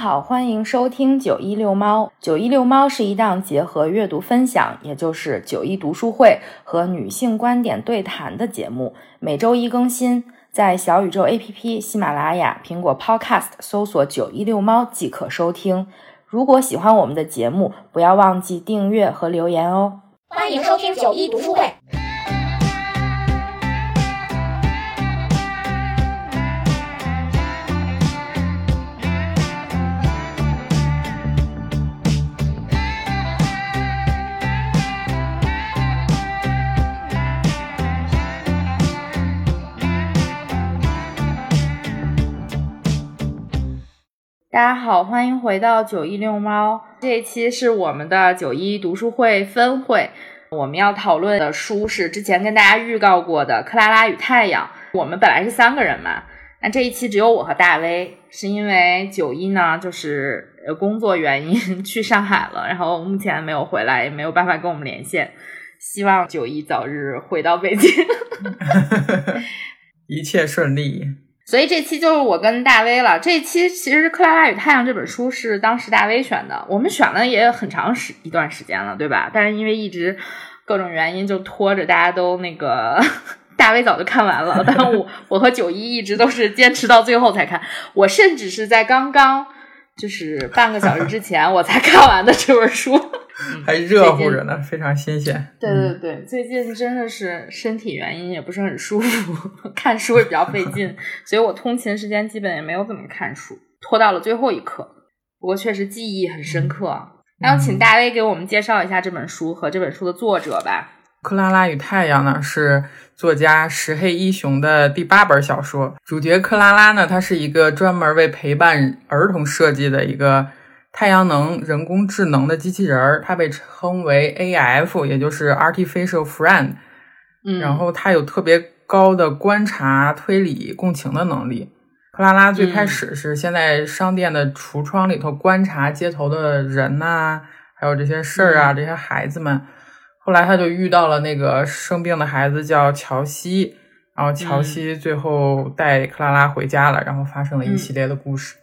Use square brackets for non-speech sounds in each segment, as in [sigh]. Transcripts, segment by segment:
好，欢迎收听九一六猫。九一六猫是一档结合阅读分享，也就是九一读书会和女性观点对谈的节目，每周一更新，在小宇宙 APP、喜马拉雅、苹果 Podcast 搜索“九一六猫”即可收听。如果喜欢我们的节目，不要忘记订阅和留言哦。欢迎收听九一读书会。大家好，欢迎回到九一遛猫。这一期是我们的九一读书会分会，我们要讨论的书是之前跟大家预告过的《克拉拉与太阳》。我们本来是三个人嘛，那这一期只有我和大威，是因为九一呢就是呃工作原因 [laughs] 去上海了，然后目前没有回来，也没有办法跟我们连线。希望九一早日回到北京，[laughs] 一切顺利。所以这期就是我跟大威了。这期其实《克拉拉与太阳》这本书是当时大威选的，我们选了也很长时一段时间了，对吧？但是因为一直各种原因就拖着，大家都那个 [laughs] 大威早就看完了，但我我和九一一直都是坚持到最后才看。我甚至是在刚刚就是半个小时之前我才看完的这本书。[laughs] 还热乎着呢，非常新鲜。对对对，最近真的是身体原因也不是很舒服，看书也比较费劲，[laughs] 所以我通勤时间基本也没有怎么看书，拖到了最后一刻。不过确实记忆很深刻。那请大威给我们介绍一下这本书和这本书的作者吧。《克拉拉与太阳》呢是作家石黑一雄的第八本小说，主角克拉拉呢，她是一个专门为陪伴儿童设计的一个。太阳能人工智能的机器人儿，它被称为 AF，也就是 Artificial Friend。嗯，然后它有特别高的观察、推理、共情的能力。克拉拉最开始是先在商店的橱窗里头观察街头的人呐，还有这些事儿啊，这些孩子们。后来他就遇到了那个生病的孩子，叫乔西。然后乔西最后带克拉拉回家了，然后发生了一系列的故事。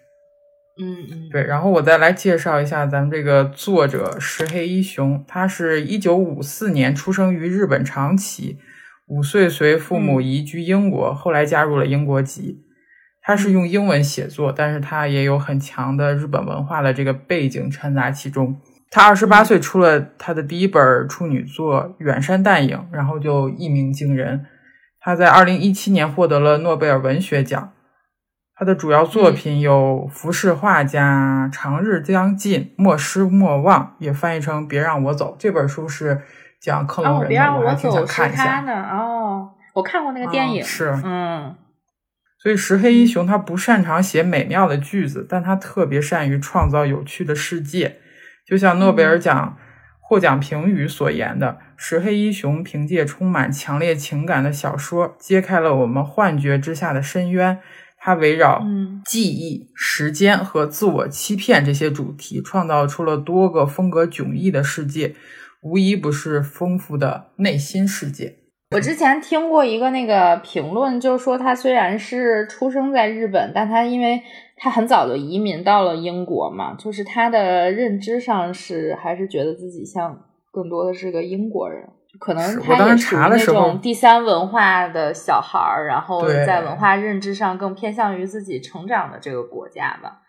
嗯嗯，对，然后我再来介绍一下咱们这个作者石黑一雄，他是一九五四年出生于日本长崎，五岁随父母移居英国，后来加入了英国籍。他是用英文写作，但是他也有很强的日本文化的这个背景掺杂其中。他二十八岁出了他的第一本处女作《远山淡影》，然后就一鸣惊人。他在二零一七年获得了诺贝尔文学奖。他的主要作品有《浮世画家》《长日将近》《莫失莫忘》，也翻译成《别让我走》。这本书是讲克隆人的，我还挺想看一下。哦，我看过那个电影。是，嗯。所以石黑一雄他不擅长写美妙的句子，但他特别善于创造有趣的世界。就像诺贝尔奖获奖评语所言的，石黑一雄凭借充满强烈情感的小说，揭开了我们幻觉之下的深渊。他围绕记忆、时间和自我欺骗这些主题，创造出了多个风格迥异的世界，无一不是丰富的内心世界。我之前听过一个那个评论，就是说他虽然是出生在日本，但他因为他很早就移民到了英国嘛，就是他的认知上是还是觉得自己像更多的是个英国人。可能他也属于那种第三文化的小孩儿，然后在文化认知上更偏向于自己成长的这个国家吧。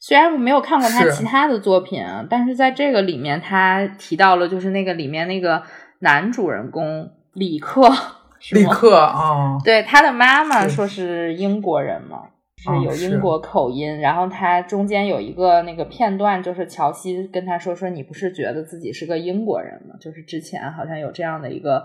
虽然我没有看过他其他的作品，但是在这个里面，他提到了就是那个里面那个男主人公李克，[laughs] 李克啊，对他的妈妈说是英国人嘛。是有英国口音，然后他中间有一个那个片段，就是乔西跟他说：“说你不是觉得自己是个英国人吗？就是之前好像有这样的一个，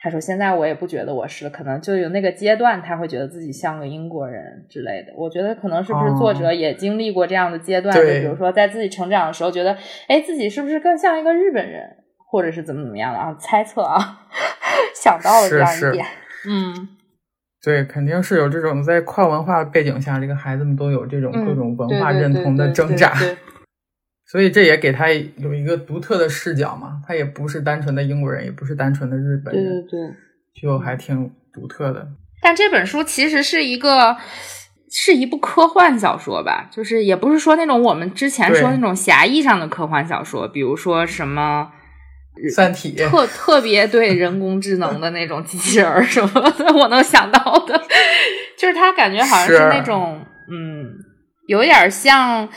他说现在我也不觉得我是，可能就有那个阶段他会觉得自己像个英国人之类的。我觉得可能是不是作者也经历过这样的阶段，就比如说在自己成长的时候，觉得哎自己是不是更像一个日本人，或者是怎么怎么样的啊？猜测啊，[laughs] 想到了这样一点，嗯。”对，肯定是有这种在跨文化背景下，这个孩子们都有这种各种文化认同的挣扎，[laughs] 所以这也给他有一个独特的视角嘛。他也不是单纯的英国人，也不是单纯的日本人，对对对，就还挺独特的。但这本书其实是一个是一部科幻小说吧，就是也不是说那种我们之前说那种狭义上的科幻小说，比如说什么三体特特别对人工智能的那种机器人儿什么的，我能想到的，[laughs] 就是他感觉好像是是那种嗯，有一点像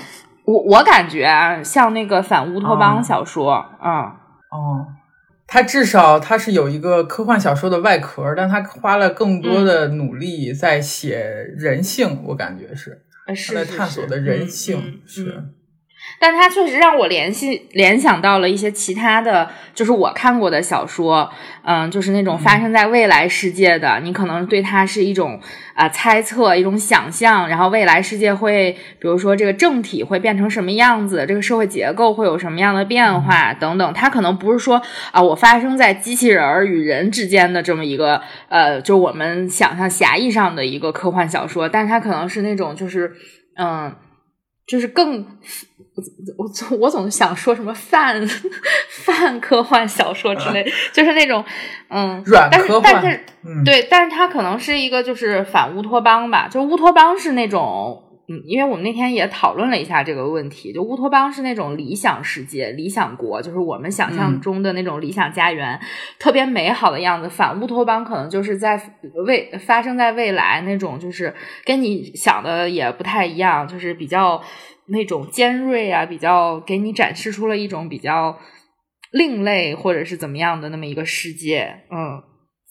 我我感觉啊，像那个反乌托邦哦小说啊。哦，它至少他是有一个科幻小说的外壳，但他花了更多的努力在写人性，我感觉是。在探索的人嗯性嗯是。嗯但它确实让我联系联想到了一些其他的，就是我看过的小说，嗯，就是那种发生在未来世界的，你可能对它是一种啊、猜测，一种想象，然后未来世界会，比如说这个政体会变成什么样子，这个社会结构会有什么样的变化等等，它可能不是说啊、我发生在机器人儿与人之间的这么一个呃，就我们想象狭义上的一个科幻小说，但是它可能是那种就是嗯。就是更，我总我总想说什么泛 [laughs] 泛科幻小说之类，就是那种嗯，但是软科幻但是嗯，对，但是它可能是一个就是反乌托邦吧，就乌托邦是那种。嗯，因为我们那天也讨论了一下这个问题，就乌托邦是那种理想世界、理想国，就是我们想象嗯中的那种理想家园，特别美好的样子。反乌托邦可能就是在未发生在未来那种，就是跟你想的也不太一样，就是比较那种尖锐啊，比较给你展示出了一种比较另类或者是怎么样的那么一个世界。嗯，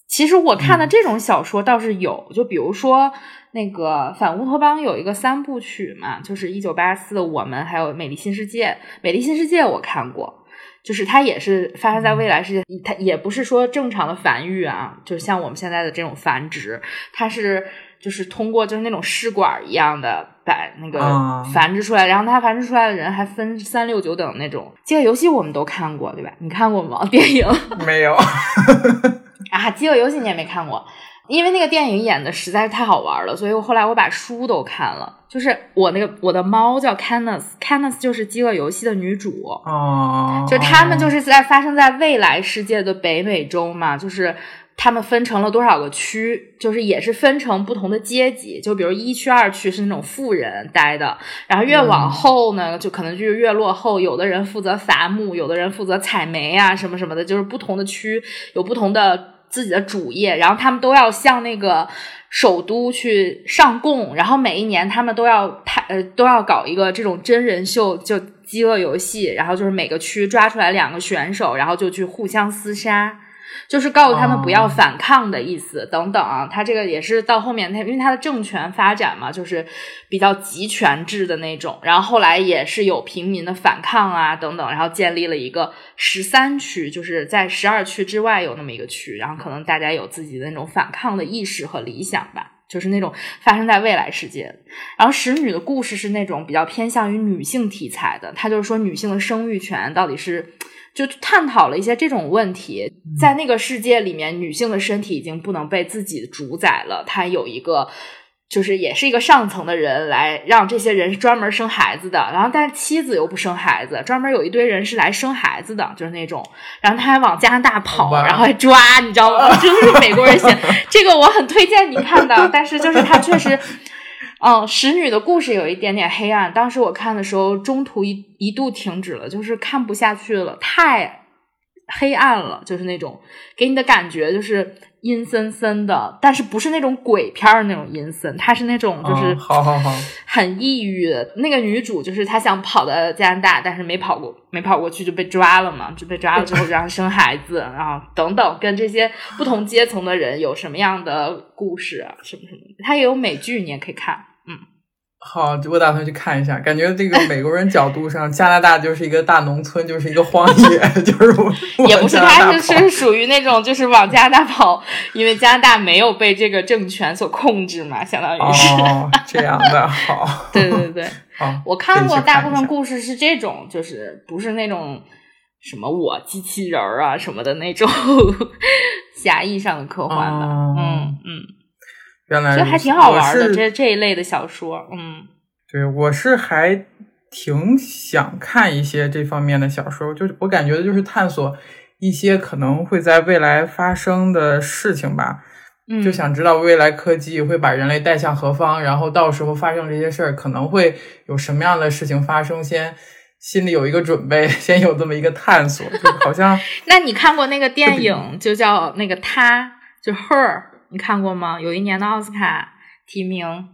其实我看的这种小说倒是有，就比如说那个反乌托邦有一个三部曲嘛，就是一九八四的《我们》，还有《美丽新世界》。《美丽新世界》我看过。就是它也是发生在未来世界，它也不是说正常的繁育啊，就像我们现在的这种繁殖，它是就是通过就是那种试管一样的把那个啊繁殖出来，然后它繁殖出来的人还分三六九等那种。饥饿游戏我们都看过对吧？你看过吗？[laughs] 电影没有，[laughs] 啊，饥饿游戏你也没看过。因为那个电影演的实在是太好玩了，所以我后来我把书都看了。就是我那个我的猫叫 Canis，Canis 就是饥饿游戏的女主。哦，就他们就是在发生在未来世界的北美洲嘛，就是他们分成了多少个区，就是也是分成不同的阶级，就比如一区、二区是那种富人待的，然后越往后呢，就可能就是越落后，有的人负责伐木，有的人负责采煤啊什么什么的，就是不同的区有不同的自己的主业，然后他们都要向那个。首都去上供，然后每一年他们都要拍呃都要搞一个这种真人秀，就饥饿游戏，然后就是每个区抓出来两个选手，然后就去互相厮杀，就是告诉他们不要反抗的意思、等等啊。他这个也是到后面，他因为他的政权发展嘛，就是比较集权制的那种，然后后来也是有平民的反抗啊等等，然后建立了一个十三区，就是在十二区之外有那么一个区，然后可能大家有自己的那种反抗的意识和理想吧。就是那种发生在未来世界，然后使女的故事是那种比较偏向于女性题材的，它就是说女性的生育权到底是，就探讨了一些这种问题，在那个世界里面，女性的身体已经不能被自己主宰了，她有一个。就是也是一个上层的人来让这些人专门生孩子的，然后但是妻子又不生孩子，专门有一堆人是来生孩子的，就是那种，然后他还往加拿大跑，然后还抓，你知道吗？[laughs] 真的是美国人写，[laughs] 这个我很推荐你看的，但是就是他确实，嗯，使女的故事有一点点黑暗，当时我看的时候中途一一度停止了，就是看不下去了，太黑暗了，就是那种给你的感觉就是。阴森森的，但是不是那种鬼片儿那种阴森，它是那种就是哦好好好，很抑郁的。那个女主就是她想跑到加拿大，但是没跑过，没跑过去就被抓了嘛，就被抓了之后让她生孩子，然后等等，跟这些不同阶层的人有什么样的故事啊，什么什么的。它也有美剧，你也可以看，嗯。好，我打算去看一下。感觉这个美国人角度上，[laughs] 加拿大就是一个大农村，就是一个荒野，[laughs] 就是也不是，他是是属于那种就是往加拿大跑，因为加拿大没有被这个政权所控制嘛，相当于是。哦，这样的好。对 [laughs] 对对，好，我看过大部分。故事是这种，就是不是那种什么我机器人儿啊什么的那种狭义上的科幻的，哦嗯嗯。原来其实还挺好玩的，这这一类的小说，嗯，对，我是还挺想看一些这方面的小说，就是我感觉就是探索一些可能会在未来发生的事情吧。嗯就想知道未来科技会把人类带向何方，然后到时候发生这些事儿，可能会有什么样的事情发生，先心里有一个准备，[laughs] 先有这么一个探索，就好像 [laughs] 那你看过那个电影，就叫那个他，就 Her，你看过吗？有一年的奥斯卡提名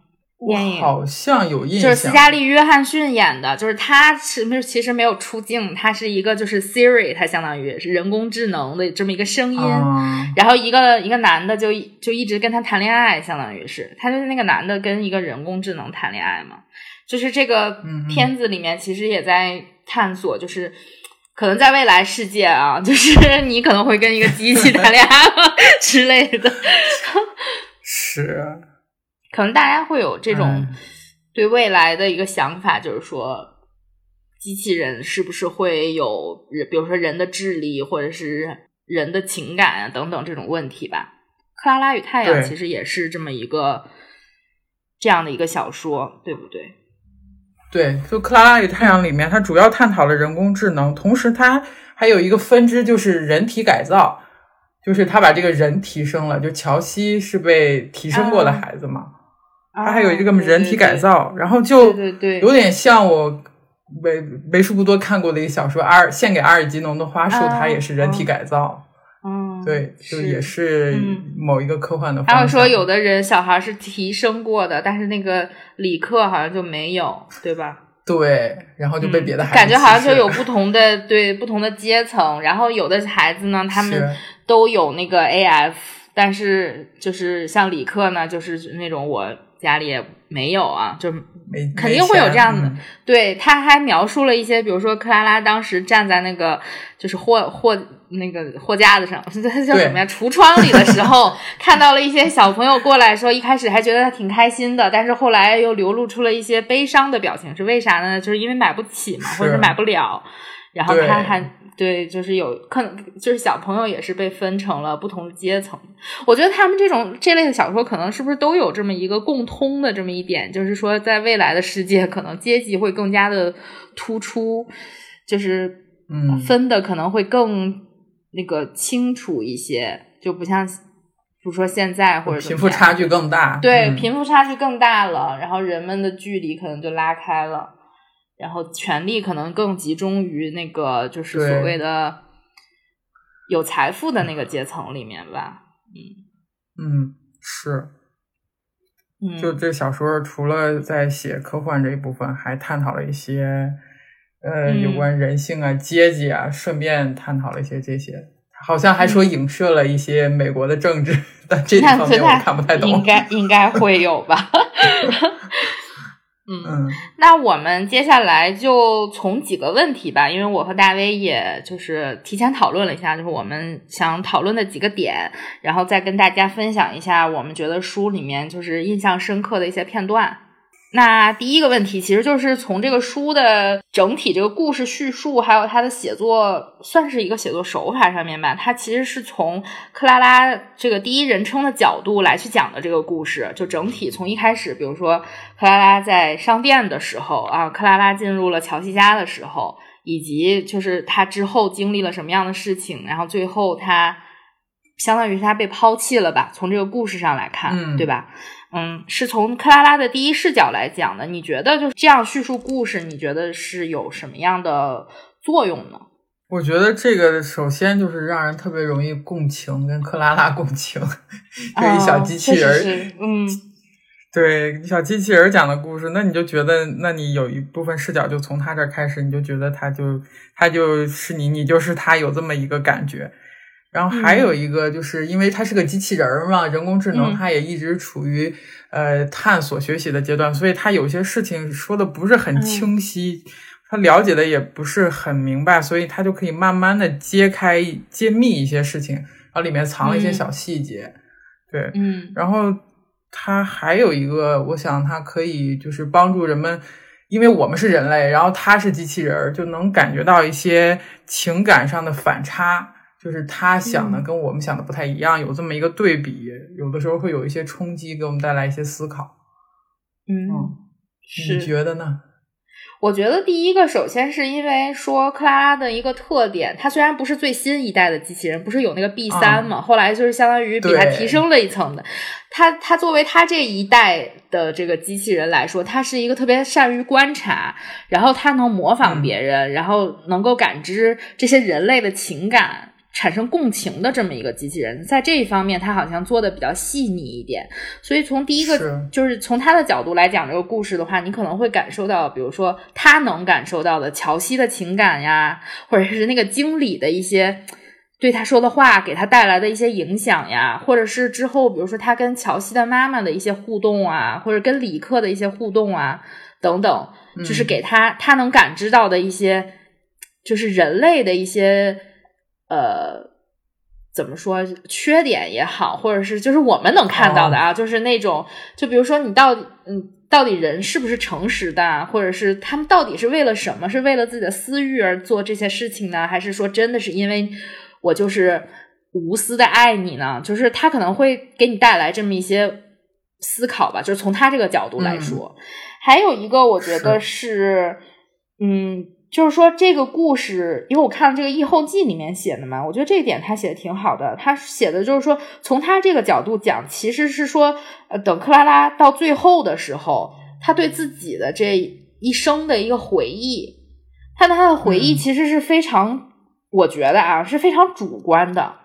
电影，好像有印象，就是斯嘉丽·约翰逊演的，就是他是没其实没有出镜，他是一个就是 Siri，它相当于是人工智能的这么一个声音。啊然后一个一个男的就就一直跟他谈恋爱，相当于是他就是那个男的跟一个人工智能谈恋爱嘛，就是这个片子里面其实也在探索，就是可能在未来世界啊，就是 [laughs] 你可能会跟一个机器谈恋爱之类的，是可能大家会有这种哎对未来的一个想法，就是说。机器人是不是会有，比如说人的智力，或者是人的情感啊等等这种问题吧？克拉拉与太阳其实也是这么一个这样的一个小说，对不对？对，就《克拉拉与太阳》里面，它主要探讨了人工智能，同时它还有一个分支就是人体改造，就是他把这个人提升了。就乔西是被提升过的啊。孩子嘛，他他还有一个人体改，造，然后就对对对。有点像我为为数不多看过的一个小说《阿尔献给阿尔吉农的花束》，啊它也是人体改造，嗯，对，就也是嗯某一个科幻的方向。还有说有的人小孩是提升过的，但是那个李克好像就没有，对吧？[laughs] 对，然后就被别的孩子、嗯感觉好像就有不同的对不同的阶层，然后有的孩子呢，他们都有那个 AF，但是就是像李克呢，就是那种我家里也没有啊，就没肯定会有这样的嗯对，他还描述了一些，比如说克拉拉当时站在那个就是货货那个货架子上，这 [laughs] 叫什么呀？橱窗里的时候，[laughs] 看到了一些小朋友过来说，一开始还觉得他挺开心的，但是后来又流露出了一些悲伤的表情，是为啥呢？就是因为买不起嘛，或者是买不了。然后对他还对，就是有可能就是小朋友也是被分成了不同的阶层。我觉得他们这种这类的小说，可能是不是都有这么一个共通的这么一点，就是说在未来的世界，可能阶级会更加的突出，就是嗯。分的可能会更那个清楚一些，就不像比如说现在或者贫富差距更大，对，嗯。贫富差距更大了，然后人们的距离可能就拉开了，然后权力可能更集中于那个就是所谓的有财富的那个阶层里面吧。嗯嗯是。嗯，就这小说除了在写科幻这一部分，还探讨了一些呃嗯有关人性啊、阶级啊，顺便探讨了一些这些。好像还说影射了一些美国的政治，[laughs] 但这那方面我看不太懂。应该应该会有吧。[laughs] [laughs] 嗯，嗯那我们接下来就从几个问题吧，因为我和大威也就是提前讨论了一下，就是我们想讨论的几个点，然后再跟大家分享一下我们觉得书里面就是印象深刻的一些片段。那第一个问题其实就是从这个书的整体这个故事叙述，还有它的写作，算是一个写作手法上面吧，它其实是从克拉拉这个第一人称的角度来去讲的这个故事。就整体从一开始，比如说克拉拉在商店的时候啊，克拉拉进入了乔西家的时候，以及就是他之后经历了什么样的事情，然后最后他相当于是他被抛弃了吧？从这个故事上来看，嗯对吧？嗯，是从克拉拉的第一视角来讲的。你觉得就是这样叙述故事，你觉得是有什么样的作用呢？我觉得这个首先就是让人特别容易共情，跟克拉拉共情，[laughs] 就一小机器人儿，嗯对小机器人儿讲的故事，那你就觉得，那你有一部分视角就从他这儿开始，你就觉得他就他就是你，你就是他，有这么一个感觉。然后还有一个，就是因为它是个机器人儿嘛，人工智能，嗯。它也一直处于呃探索学习的阶段，所以它有些事情说的不是很清晰，他了解的也不是很明白，所以他就可以慢慢的揭开、揭秘一些事情，然后里面藏了一些嗯。小细节。对，嗯。然后它还有一个，我想它可以就是帮助人们，因为我们是人类，然后它是机器人儿，就能感觉到一些情感上的反差，就是他想的嗯跟我们想的不太一样，有这么一个对比，有的时候会有一些冲击，给我们带来一些思考。嗯，你是觉得呢？我觉得第一个，首先是因为说克拉拉的一个特点，它虽然不是最新一代的机器人，不是有那个 B 三嘛，后来就是相当于比它提升了一层的。它它作为它这一代的这个机器人来说，它是一个特别善于观察，然后它能模仿别人，然后能够感知这些人类的情感。产生共情的这么一个机器人，在这一方面，他好像做的比较细腻一点。所以从第一个，就是从他的角度来讲这个故事的话，你可能会感受到，比如说他能感受到的乔西的情感呀，或者是那个经理的一些对他说的话给他带来的一些影响呀，或者是之后，比如说他跟乔西的妈妈的一些互动啊，或者跟李克的一些互动啊，等等，就是给他他能感知到的一些，就是人类的一些。呃，怎么说缺点也好，或者是就是我们能看到的啊，就是那种，就比如说你到底，嗯，到底人是不是诚实的，或者是他们到底是为了什么？是为了自己的私欲而做这些事情呢？还是说真的是因为我就是无私的爱你呢？就是他可能会给你带来这么一些思考吧，就是从他这个角度来说，还有一个我觉得是，嗯。就是说，这个故事，因为我看了这个《异后记》里面写的嘛，我觉得这一点他写的挺好的。他写的就是说，从他这个角度讲，其实是说，呃，等克拉拉到最后的时候，他对自己的这一生的一个回忆，他的他的回忆其实是非常，我觉得啊是非常主观的，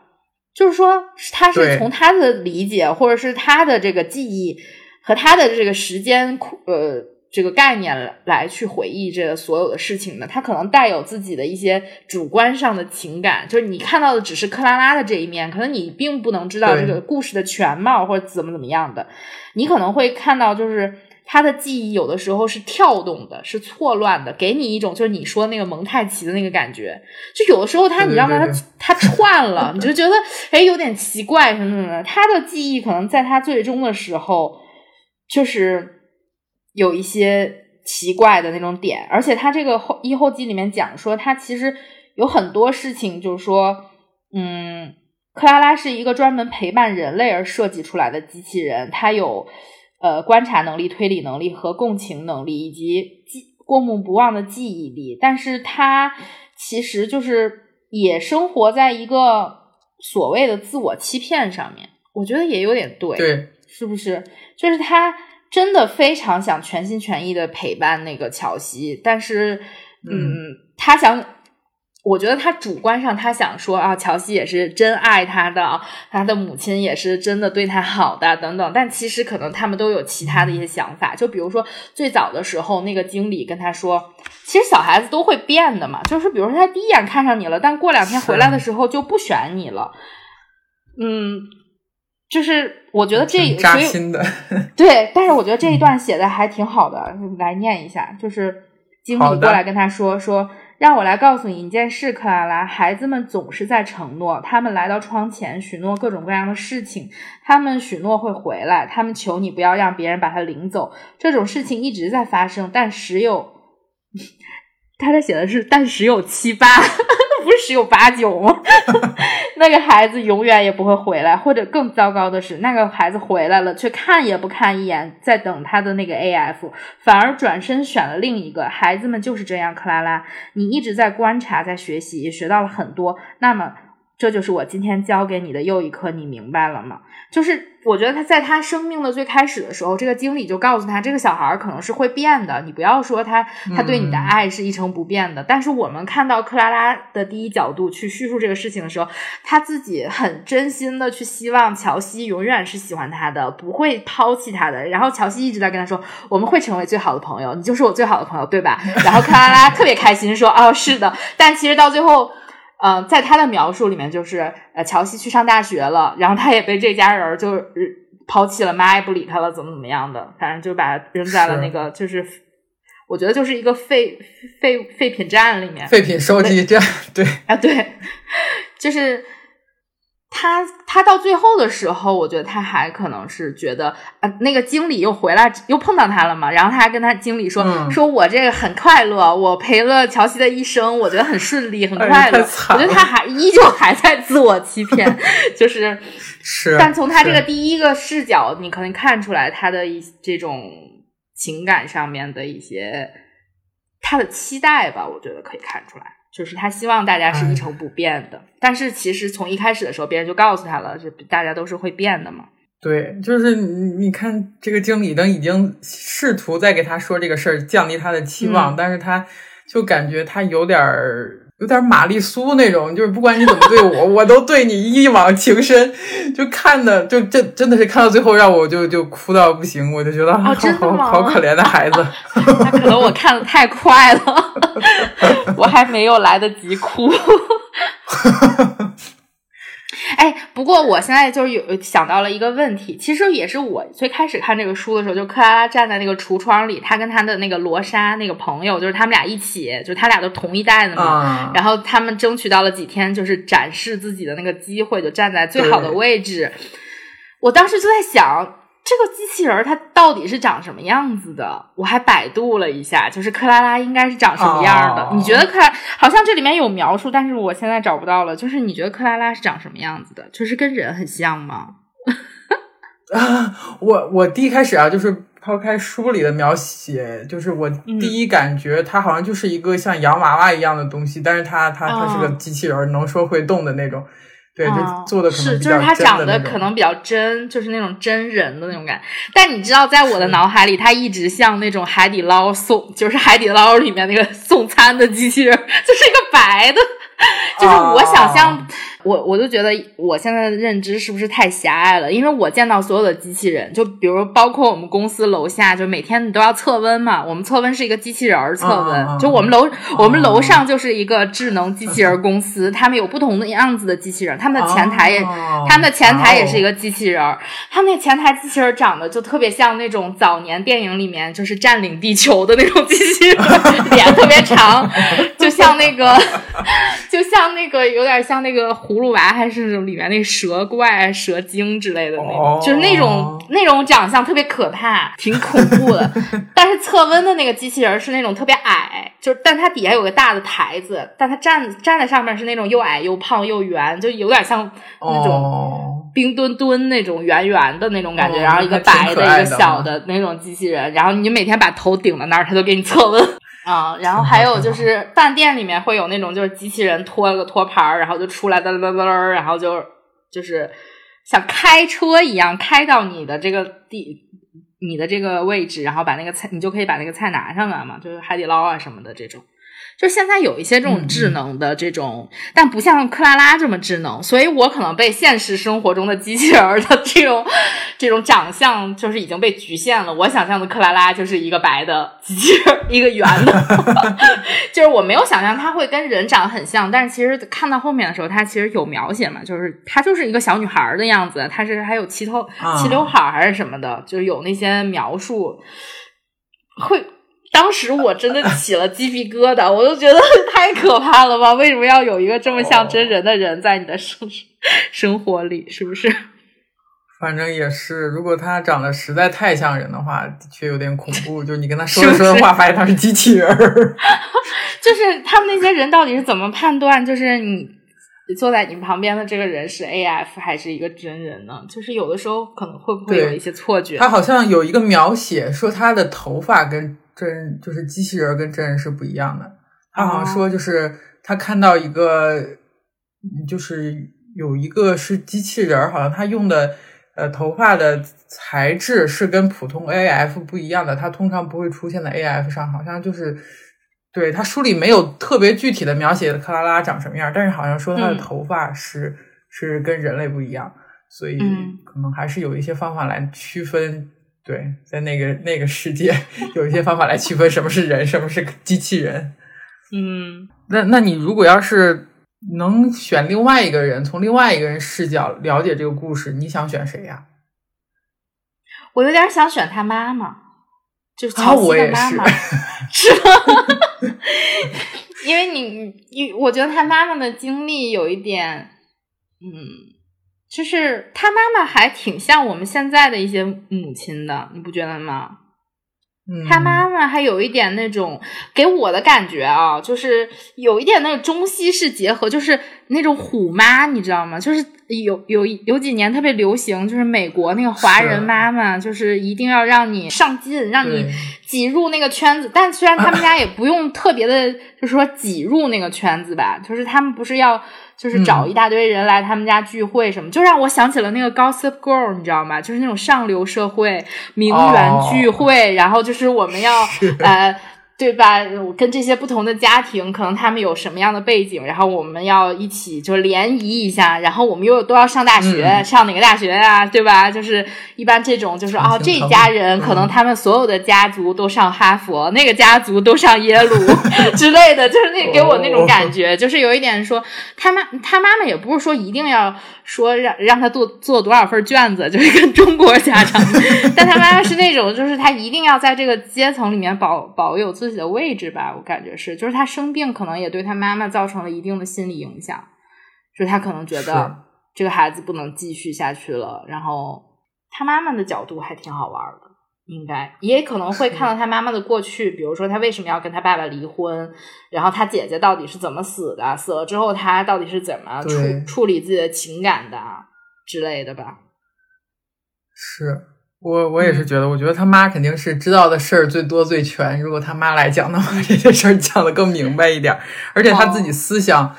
就是说，他是从他的理解或者是他的这个记忆和他的这个时间，呃。这个概念来去回忆这个所有的事情的，他可能带有自己的一些主观上的情感，就是你看到的只是克拉拉的这一面，可能你并不能知道这个故事的全貌或者怎么怎么样的。你可能会看到，就是他的记忆有的时候是跳动的，是错乱的，给你一种就是你说那个蒙太奇的那个感觉。就有的时候他，你知道吗？他他串了，[laughs] 你就觉得哎有点奇怪什么什么的。他的记忆可能在他最终的时候就是。有一些奇怪的那种点，而且他这个后一后记里面讲说，他其实有很多事情，就是说，嗯，克拉拉是一个专门陪伴人类而设计出来的机器人，它有呃观察能力、推理能力和共情能力，以及记过目不忘的记忆力，但是它其实就是也生活在一个所谓的自我欺骗上面，我觉得也有点对，对，是不是？就是他。真的非常想全心全意的陪伴那个乔西，但是，嗯，他想，我觉得他主观上他想说啊，乔西也是真爱他的，他的母亲也是真的对他好的，等等。但其实可能他们都有其他的一些想法，就比如说最早的时候，那个经理跟他说，其实小孩子都会变的嘛，就是比如说他第一眼看上你了，但过两天回来的时候就不选你了，嗯。就是我觉得这扎心的，[laughs] [laughs] 对，但是我觉得这一段写的还挺好的，来念一下。就是经理过来跟他说说，让我来告诉你一件事，克拉拉，孩子们总是在承诺，他们来到窗前许诺各种各样的事情，他们许诺会回来，他们求你不要让别人把他领走。这种事情一直在发生，但时有，[laughs] 他这写的是但时有七八。不是十有八九吗？[laughs] 那个孩子永远也不会回来，或者更糟糕的是，那个孩子回来了，却看也不看一眼，在等他的那个 AF，反而转身选了另一个。孩子们就是这样，克拉拉，你一直在观察，在学习，也学到了很多。那么。这就是我今天教给你的又一课，你明白了吗？就是我觉得他在他生命的最开始的时候，这个经理就告诉他，这个小孩可能是会变的，你不要说他他对你的爱是一成不变的。但是我们看到克拉拉的第一角度去叙述这个事情的时候，他自己很真心的去希望乔西永远是喜欢他的，不会抛弃他的。然后乔西一直在跟他说，我们会成为最好的朋友，你就是我最好的朋友，对吧？然后克拉拉特别开心说，哦，是的。但其实到最后。嗯，在他的描述里面，就是呃，乔西去上大学了，然后他也被这家人就抛弃了，妈也不理他了，怎么怎么样的，反正就把他扔在了那个，就是我觉得就是一个废废废品站里面，废品收集站，对啊，对，就是。他他到最后的时候，我觉得他还可能是觉得啊，那个经理又回来又碰到他了嘛，然后他还跟他经理说，说我这个很快乐，我陪了乔西的一生，我觉得很顺利，很快乐。我觉得他还依旧还在自我欺骗，[laughs] 就是是。但从他这个第一个视角，你可能看出来他的一这种情感上面的一些他的期待吧，我觉得可以看出来，就是他希望大家是一成不变的。但是其实从一开始的时候，别人就告诉他了，就大家都是会变的嘛。对，就是你你看，这个经理都已经试图在给他说这个事儿，降低他的期望，但是他就感觉他有点儿。有点玛丽苏那种，就是不管你怎么对我，我都对你一往情深。就看的，就真真的是看到最后，让我就就哭到不行。我就觉得好好好可怜的孩子。那可能我看的太快了，[laughs] 我还没有来得及哭。[laughs] 哎，不过我现在就是有想到了一个问题，其实也是我最开始看这个书的时候，就克拉拉站在那个橱窗里，她跟她的那个罗莎那个朋友，就是他们俩一起，就是他俩都同一代的嘛，然后他们争取到了几天就是展示自己的那个机会，就站在最好的位置。我当时就在想。这个机器人它到底是长什么样子的？我还百度了一下，就是克拉拉应该是长什么样的？你觉得克拉好像这里面有描述，但是我现在找不到了。就是你觉得克拉拉是长什么样子的？就是跟人很像吗？[laughs] 啊，我我第一开始啊，就是抛开书里的描写，就是我第一感觉它好像就是一个像洋娃娃一样的东西，但是它它它是个机器人，能说会动的那种。对，就做的是，就是他长得可能比较真，就是那种真人的那种感。但你知道，在我的脑海里，他一直像那种海底捞送，就是海底捞里面那个送餐的机器人，[laughs] 就是一个白的。就是我想象，我我就觉得我现在的认知是不是太狭隘了？因为我见到所有的机器人，就比如包括我们公司楼下，就每天你都要测温嘛。我们测温是一个机器人测温，就我们楼我们楼上就是一个智能机器人公司，他们有不同的样子的机器人，他们的前台也，他们的前台也是一个机器人。他们那前台机器人长得就特别像那种早年电影里面就是占领地球的那种机器人，脸特别长，就像那个。[laughs] 就像那个有点像那个葫芦娃，还是里面那蛇怪、蛇精之类的那种，就是那种那种长相特别可怕，挺恐怖的。[laughs] 但是测温的那个机器人是那种特别矮，就是但它底下有个大的台子，但它站站在上面是那种又矮又胖又圆，就有点像那种冰墩墩那种圆圆的那种感觉。然后一个白的，一个小的那种机器人，然后你每天把头顶在那儿，它就给你测温。啊，然后还有就是饭店里面会有那种就是机器人拖了个托盘儿，然后就出来哒哒哒哒，然后就就是像开车一样开到你的这个地，你的这个位置，然后把那个菜你就可以把那个菜拿上来嘛，就是海底捞啊什么的这种。就现在有一些这种智能的这种，但不像克拉拉这么智能，所以我可能被现实生活中的机器人的这种这种长相就是已经被局限了。我想象的克拉拉就是一个白的机器人，一个圆的，[laughs] 就是我没有想象它会跟人长得很像。但是其实看到后面的时候，它其实有描写嘛，就是她就是一个小女孩的样子，她是还有齐头齐刘海还是什么的，就是有那些描述会。当时我真的起了鸡皮疙瘩，我都觉得 [laughs] 太可怕了吧？为什么要有一个这么像真人的人在你的生生活里？是不是？[laughs] 反正也是，如果他长得实在太像人的话，的确有点恐怖。就是你跟他说着说着话，发现他是机器人。[laughs] 就是他们那些人到底是怎么判断？就是你坐在你旁边的这个人是 A F 还是一个真人呢？就是有的时候可能会不会有一些错觉？他好像有一个描写说他的头发跟。真就是机器人跟真人是不一样的。他好像说，就是他看到一个，就是有一个是机器人，好像他用的呃头发的材质是跟普通 A F 不一样的。它通常不会出现在 A F 上，好像就是对他书里没有特别具体的描写克拉拉长什么样，但是好像说他的头发是是跟人类不一样，所以可能还是有一些方法来区分。对，在那个那个世界，[laughs] 有一些方法来区分什么是人，什么是机器人。嗯，那那你如果要是能选另外一个人，从另外一个人视角了解这个故事，你想选谁呀？我有点想选他妈妈，就是乔西的妈妈，是吗？因为你，你，我觉得他妈妈的经历有一点，嗯。就是他妈妈还挺像我们现在的一些母亲的，你不觉得吗？他妈妈还有一点那种给我的感觉啊，就是有一点那个中西式结合，就是那种虎妈，你知道吗？就是有有有几年特别流行，就是美国那个华人妈妈，就是一定要让你上进，让你挤入那个圈子。但虽然他们 [laughs] 家也不用特别的，就是说挤入那个圈子吧，就是他们不是要。就是找一大堆人来他们家聚会什么，就让我想起了那个 Gossip Girl，你知道吗？就是那种上流社会名媛聚会，然后就是我们要呃。对吧？跟这些不同的家庭，可能他们有什么样的背景，然后我们要一起就联谊一下，然后我们又都要上大学，上哪个大学啊？对吧？就是一般这种，就是哦，这一家人可能他们所有的家族都上哈佛，那个家族都上耶鲁 [laughs] 之类的，就是那给我那种感觉，就是有一点说他妈他妈妈也不是说一定要说让让他做做多少份卷子，就是跟中国家长，[laughs] 但他妈妈是那种，就是他一定要在这个阶层里面保保有自。自己的位置吧，我感觉是，就是他生病，可能也对他妈妈造成了一定的心理影响，就他可能觉得这个孩子不能继续下去了。然后他妈妈的角度还挺好玩的，应该也可能会看到他妈妈的过去，比如说他为什么要跟他爸爸离婚，然后他姐姐到底是怎么死的，死了之后他到底是怎么处处理自己的情感的之类的吧。是。我我也是觉得，我觉得他妈肯定是知道的事儿最多最全。如果他妈来讲的话，这些事儿讲的更明白一点。而且他自己思想，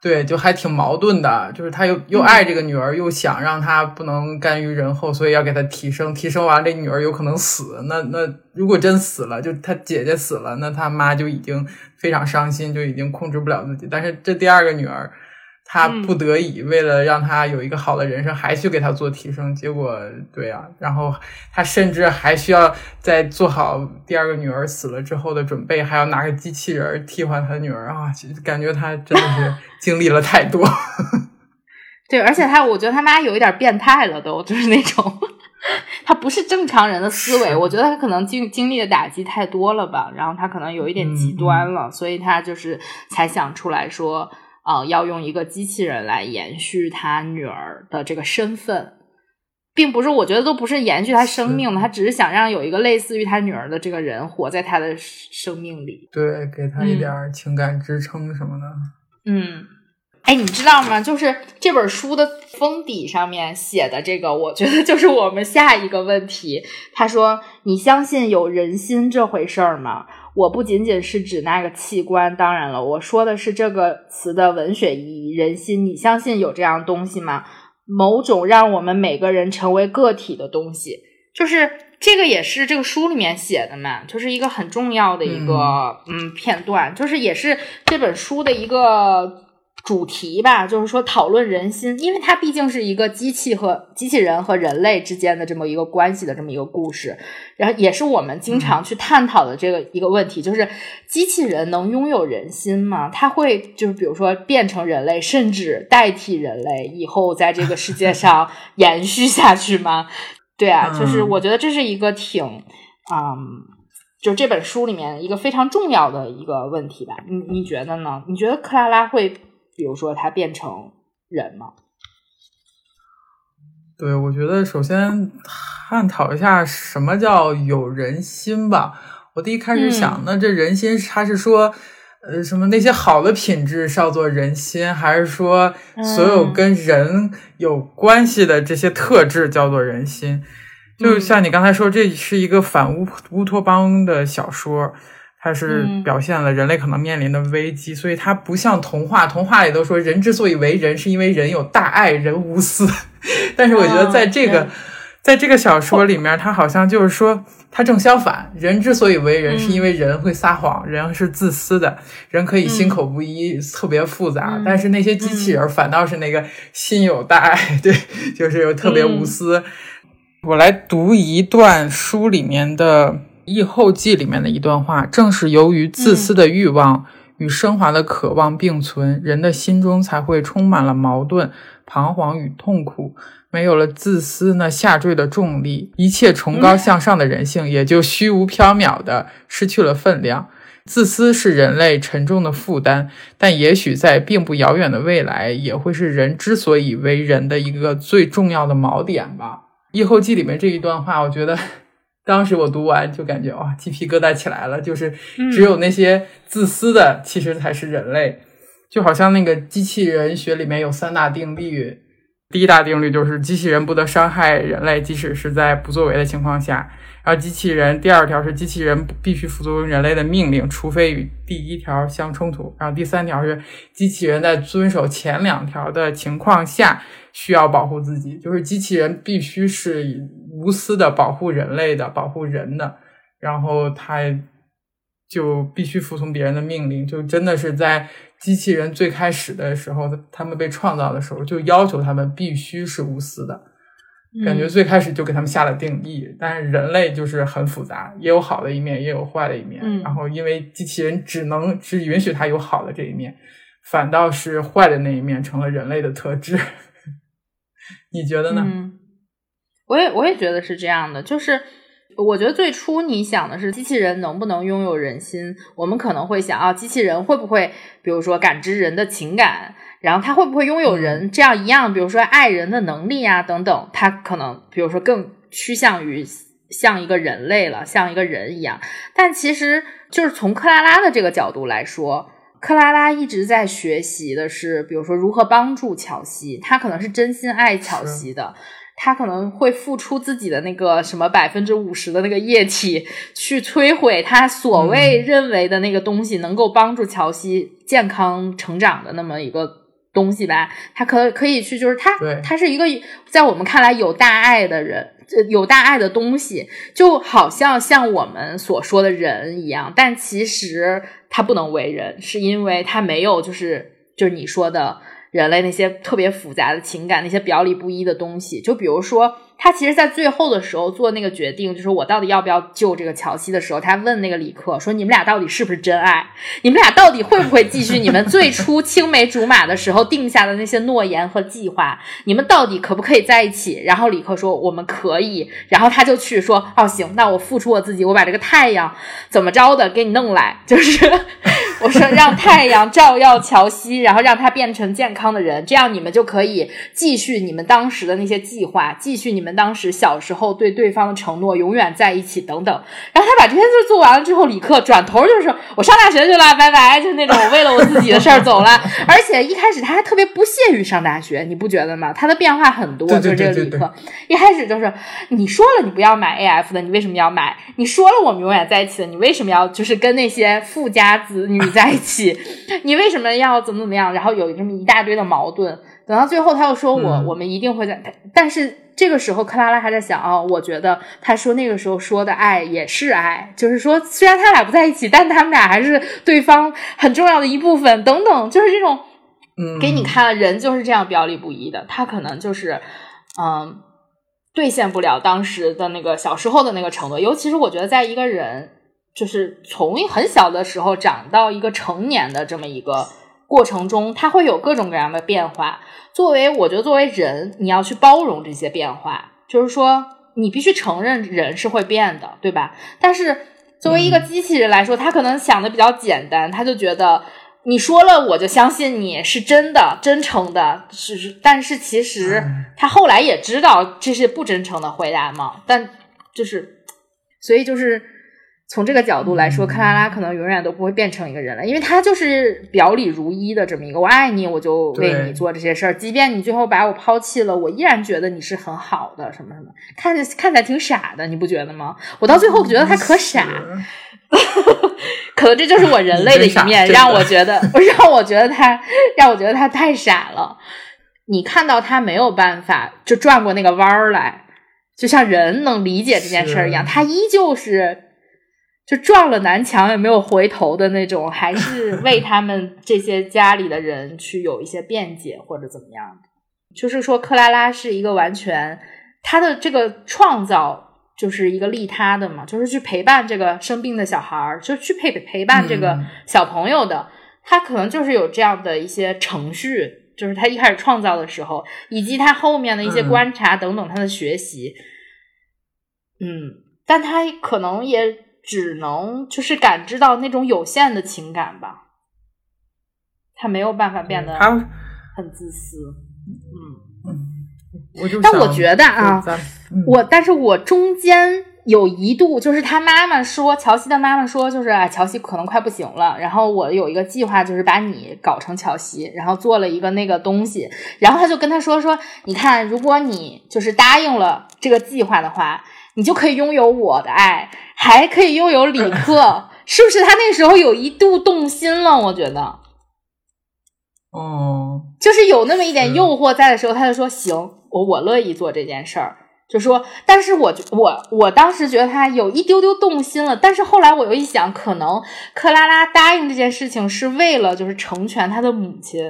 对，就还挺矛盾的。就是他又又爱这个女儿，又想让她不能甘于人后，所以要给她提升。提升完，这女儿有可能死。那那如果真死了，就他姐姐死了，那他妈就已经非常伤心，就已经控制不了自己。但是这第二个女儿。他不得已，为了让他有一个好的人生，还去给他做提升。结果，对呀，然后他甚至还需要在做好第二个女儿死了之后的准备，还要拿个机器人替换他女儿啊！感觉他真的是 [laughs] 经历了太多。[laughs] 对，而且他，我觉得他妈有一点变态了，都就是那种，他不是正常人的思维。我觉得他可能经经历的打击太多了吧，然后他可能有一点极端了，所以他就是才想出来说。啊，要用一个机器人来延续他女儿的这个身份，并不是我觉得都不是延续他生命的，他只是想让有一个类似于他女儿的这个人活在他的生命里，对，给他一点情感支撑什么的。嗯，哎，你知道吗？就是这本书的封底上面写的这个，我觉得就是我们下一个问题。他说：“你相信有人心这回事儿吗？”我不仅仅是指那个器官，当然了，我说的是这个词的文学意义。人心，你相信有这样东西吗？某种让我们每个人成为个体的东西，就是这个，也是这个书里面写的嘛，就是一个很重要的一个嗯片段，就是也是这本书的一个。主题吧，就是说讨论人心，因为它毕竟是一个机器和机器人和人类之间的这么一个关系的这么一个故事，然后也是我们经常去探讨的这个一个问题，就是机器人能拥有人心吗？它会就是比如说变成人类，甚至代替人类，以后在这个世界上延续下去吗？[laughs] 对啊，就是我觉得这是一个挺嗯，就这本书里面一个非常重要的一个问题吧。你你觉得呢？你觉得克拉拉会？比如说，他变成人吗？对，我觉得首先探讨一下什么叫有人心吧。我第一开始想，那这人心，他是说，呃，什么那些好的品质叫做人心，还是说所有跟人有关系的这些特质叫做人心？就像你刚才说，这是一个反乌乌托邦的小说。它是表现了人类可能面临的危机，所以它不像童话。童话里都说人之所以为人，是因为人有大爱，人无私。[laughs] 但是我觉得在这个在这个小说里面，它好像就是说，它正相反。人之所以为人，是因为人会撒谎，人是自私的，人可以心口不一，特别复杂。但是那些机器人反倒是那个心有大爱，[laughs] 对，就是又特别无私。我来读一段书里面的。《异后记》里面的一段话，正是由于自私的欲望与升华的渴望并存，人的心中才会充满了矛盾、彷徨与痛苦。没有了自私那下坠的重力，一切崇高向上的人性也就虚无缥缈的失去了分量。自私是人类沉重的负担，但也许在并不遥远的未来，也会是人之所以为人的一个最重要的锚点吧。《异后记》里面这一段话，我觉得。当时我读完就感觉哇，鸡皮疙瘩起来了。就是嗯只有那些自私的，其实才是人类。就好像那个机器人学里面有三大定律，第一大定律就是机器人不得伤害人类，即使是在不作为的情况下。然后机器人第二条是机器人必须服从人类的命令，除非与第一条相冲突。然后第三条是机器人在遵守前两条的情况下需要保护自己，就是机器人必须是无私的保护人类的、保护人的，然后它就必须服从别人的命令，就真的是在机器人最开始的时候，他们被创造的时候就要求他们必须是无私的。感觉最开始就给他们下了定义，但是人类就是很复杂，也有好的一面，也有坏的一面。嗯然后因为机器人只能只允许它有好的这一面，反倒是坏的那一面成了人类的特质。[laughs] 你觉得呢？嗯，我也我也觉得是这样的，就是我觉得最初你想的是机器人能不能拥有人心，我们可能会想啊，机器人会不会比如说感知人的情感，然后它会不会拥有人这样一样，比如说爱人的能力啊等等，它可能比如说更趋向于像一个人类了，像一个人一样。但其实就是从克拉拉的这个角度来说。克拉拉一直在学习的是，比如说如何帮助乔西，她可能是真心爱乔西的，她可能会付出自己的那个什么百分之五十的那个液体，去摧毁他所谓认为的那个东西，能够帮助乔西健康成长的那么一个东西吧。他可可以去，就是他，他，是一个在我们看来有大爱的人。呃有大爱的东西，就好像像我们所说的人一样，但其实他不能为人，是因为他没有就是就是你说的人类那些特别复杂的情感，那些表里不一的东西。就比如说，他其实，在最后的时候做那个决定，就是我到底要不要救这个乔西的时候，他问那个李克说：“你们俩到底是不是真爱？你们俩到底会不会继续你们最初青梅竹马的时候定下的那些诺言和计划？你们到底可不可以在一起？”然后李克说：“我们可以。”然后他就去说：“哦，行，那我付出我自己，我把这个太阳怎么着的给你弄来，就是 [laughs] 我说让太阳照耀乔西，然后让他变成健康的人，这样你们就可以继续你们当时的那些计划，继续你们当时小时候对对方的承诺，永远在一起等等。然后他把这些事做完了之后，李克转头就是：“我上大学去了，拜拜。”就是那种为了我自己的事儿走了。[laughs] 而且一开始他还特别不屑于上大学，你不觉得吗？他的变化很多，就是这个李克。一开始就是你说了你不要买 AF 的，你为什么要买？你说了我们永远在一起的，你为什么要就是跟那些富家子女在一起？[laughs] 你为什么要怎么怎么样？然后有这么一大堆的矛盾，等到最后他又说我、嗯我们一定会在，但是。这个时候，克拉拉还在想哦，我觉得他说那个时候说的爱也是爱，就是说虽然他俩不在一起，但他们俩还是对方很重要的一部分，等等，就是这种嗯，给你看了，人就是这样表里不一的，他可能就是，嗯，兑现不了当时的那个小时候的那个承诺。尤其是我觉得，在一个人就是从很小的时候长到一个成年的这么一个过程中，它会有各种各样的变化。作为我觉得，作为人，你要去包容这些变化，就是说，你必须承认人是会变的，对吧？但是作为一个机器人来说，他可能想的比较简单，他就觉得。你说了，我就相信你是真的、真诚的，是是。但是其实他后来也知道这是不真诚的回答嘛。但就是，所以就是从这个角度来说，克拉拉可能永远都不会变成一个人了，因为她就是表里如一的这么一个，我爱你，我就为你做这些事儿，即便你最后把我抛弃了，我依然觉得你是很好的，什么什么，看着看起来挺傻的，你不觉得吗？我到最后觉得他可傻。[laughs] 可能这就是我人类的一面，[laughs] 让我觉得，让我觉得他，让我觉得他太傻了。你看到他没有办法就转过那个弯儿来，就像人能理解这件事儿一样，是他依旧是就撞了南墙也没有回头的那种，还是 [laughs] 为他们这些家里的人去有一些辩解或者怎么样的。就是说，克拉拉是一个完全他的这个创造。就是一个利他的嘛，就是去陪伴这个生病的小孩儿，就去陪陪伴这个嗯小朋友的。他可能就是有这样的一些程序，就是他一开始创造的时候，以及他后面的一些嗯观察等等，他的学习。嗯，但他可能也只能就是感知到那种有限的情感吧，他没有办法变得很自私。嗯。我就但我觉得啊嗯我，但是我中间有一度就是他妈妈说，乔西的妈妈说，就是啊，乔西可能快不行了。然后我有一个计划，就是把你搞成乔西，然后做了一个那个东西。然后他就跟他说说，你看，如果你就是答应了这个计划的话，你就可以拥有我的爱，还可以拥有李克，[laughs] 是不是？他那时候有一度动心了，我觉得。哦，就是有那么一点诱惑在的时候，他就说行，我我乐意做这件事儿。就说，但是我我我当时觉得他有一丢丢动心了，但是后来我又一想，可能克拉拉答应这件事情是为了就是成全他的母亲，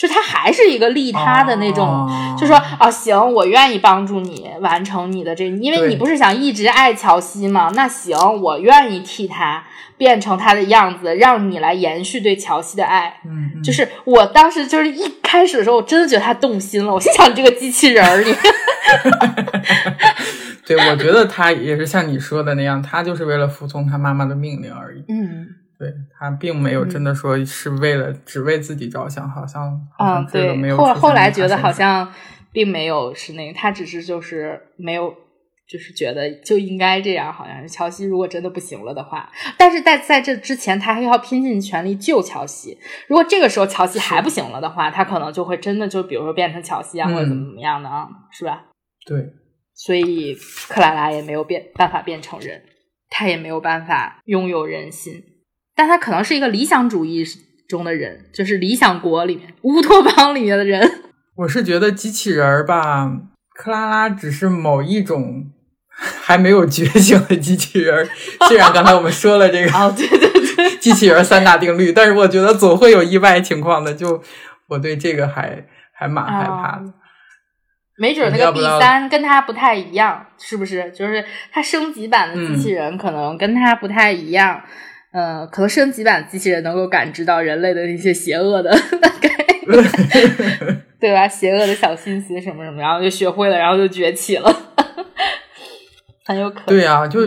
就他还是一个利他的那种，就说啊行，我愿意帮助你完成你的这，因为你不是想一直爱乔西吗？那行，我愿意替他变成他的样子，让你来延续对乔西的爱。嗯，就是我当时就是一开始的时候，我真的觉得他动心了，我心想你这个机器人儿你。[laughs] [laughs] 对，我觉得他也是像你说的那样，他就是为了服从他妈妈的命令而已。嗯，对他并没有真的说是为了只为自己着想，好像啊，对，后后来觉得好像并没有是那个，他只是就是没有，就是觉得就应该这样，好像是乔西如果真的不行了的话，但是在在这之前，他还要拼尽全力救乔西。如果这个时候乔西还不行了的话，他可能就会真的就比如说变成乔西啊，或者怎么怎么样的啊，是吧？对，所以克拉拉也没有变办法变成人，他也没有办法拥有人心，但他可能是一个理想主义中的人，就是理想国里面乌托邦里面的人。我是觉得机器人儿吧，克拉拉只是某一种还没有觉醒的机器人儿。虽然刚才我们说了这个，哦，对对对，[laughs] 机器人三大定律，但是我觉得总会有意外情况的。就我对这个还还蛮害怕的。没准那个 B 三跟他不太一样，是不是？就是它升级版的机器人可能跟他不太一样，嗯，可能升级版机器人能够感知到人类的那些邪恶的，[laughs] [laughs] 对吧？邪恶的小心思什么什么，然后就学会了，然后就崛起了，[laughs] 很有可能。对呀，就。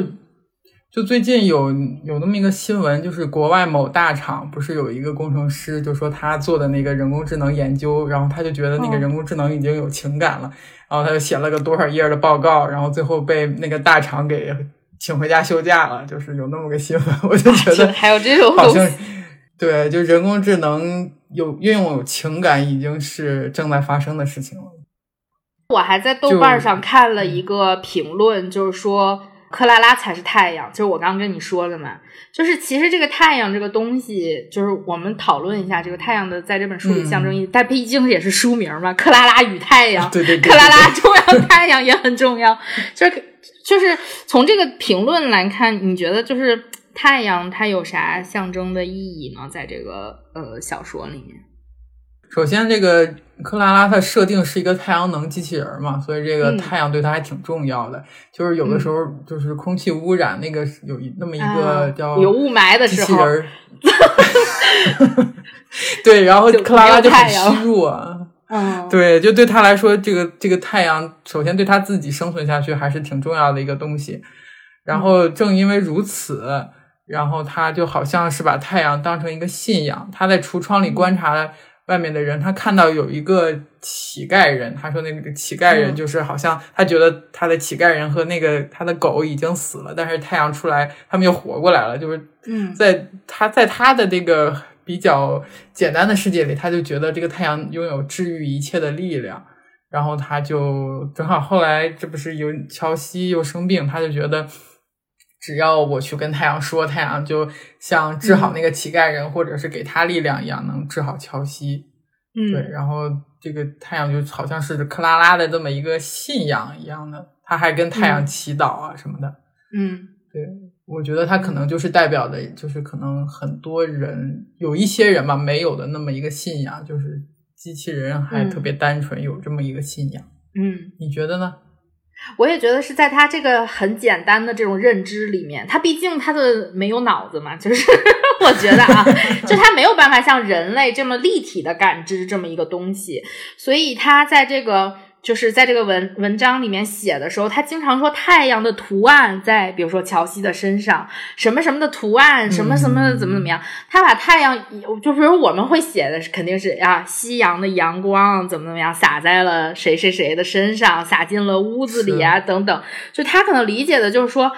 就最近有有那么一个新闻，就是国外某大厂不是有一个工程师，就说他做的那个人工智能研究，然后他就觉得那个人工智能已经有情感了，然后他就写了个多少页的报告，然后最后被那个大厂给请回家休假了，就是有那么个新闻，我就觉得 [laughs] 还有这种好像对，就人工智能有运用有情感，已经是正在发生的事情了。我还在豆瓣上看了一个评论，就是说。克拉拉才是太阳，就是我刚刚跟你说的嘛。就是其实这个太阳这个东西，就是我们讨论一下这个太阳的，在这本书里象征意义。但毕竟也是书名嘛，《克拉拉与太阳 [laughs]》。对对对。克拉拉重要，太阳也很重要。就是就是从这个评论来看，你觉得就是太阳它有啥象征的意义呢？在这个呃小说里面。首先，这个克拉拉它设定是一个太阳能机器人嘛，所以这个太阳对它还挺重要的。就是有的时候，就是空气污染，那个有那么一个叫有雾霾的时候，[laughs] 对，然后克拉拉就很虚弱。嗯，对，就对他来说，这个这个太阳，首先对他自己生存下去还是挺重要的一个东西。然后正因为如此，然后他就好像是把太阳当成一个信仰，他在橱窗里观察。外面的人，他看到有一个乞丐人，他说那个乞丐人就是好像他觉得他的乞丐人和那个他的狗已经死了，但是太阳出来，他们又活过来了。就是在他在他的这个比较简单的世界里，他就觉得这个太阳拥有治愈一切的力量。然后他就正好后来这不是有乔西又生病，他就觉得。只要我去跟太阳说，太阳就像治好那个乞丐人，或者是给他力量一样，能治好乔西。嗯，对。然后这个太阳就好像是克拉拉的这么一个信仰一样的，他还跟太阳祈祷啊什么的。嗯，对。我觉得他可能就是代表的，就是可能很多人有一些人吧，没有的那么一个信仰，就是机器人还特别单纯，有这么一个信仰。嗯，你觉得呢？我也觉得是在他这个很简单的这种认知里面，他毕竟他的没有脑子嘛，就是 [laughs] 我觉得啊，就他没有办法像人类这么立体的感知这么一个东西，所以他在这个就是在这个文文章里面写的时候，他经常说太阳的图案在，比如说乔西的身上，什么什么的图案，什么什么怎么怎么样，他把太阳，就比如我们会写的肯定是啊，夕阳的阳光怎么怎么样洒在了谁谁谁的身上，洒进了屋子里啊，等等，就他可能理解的就是说。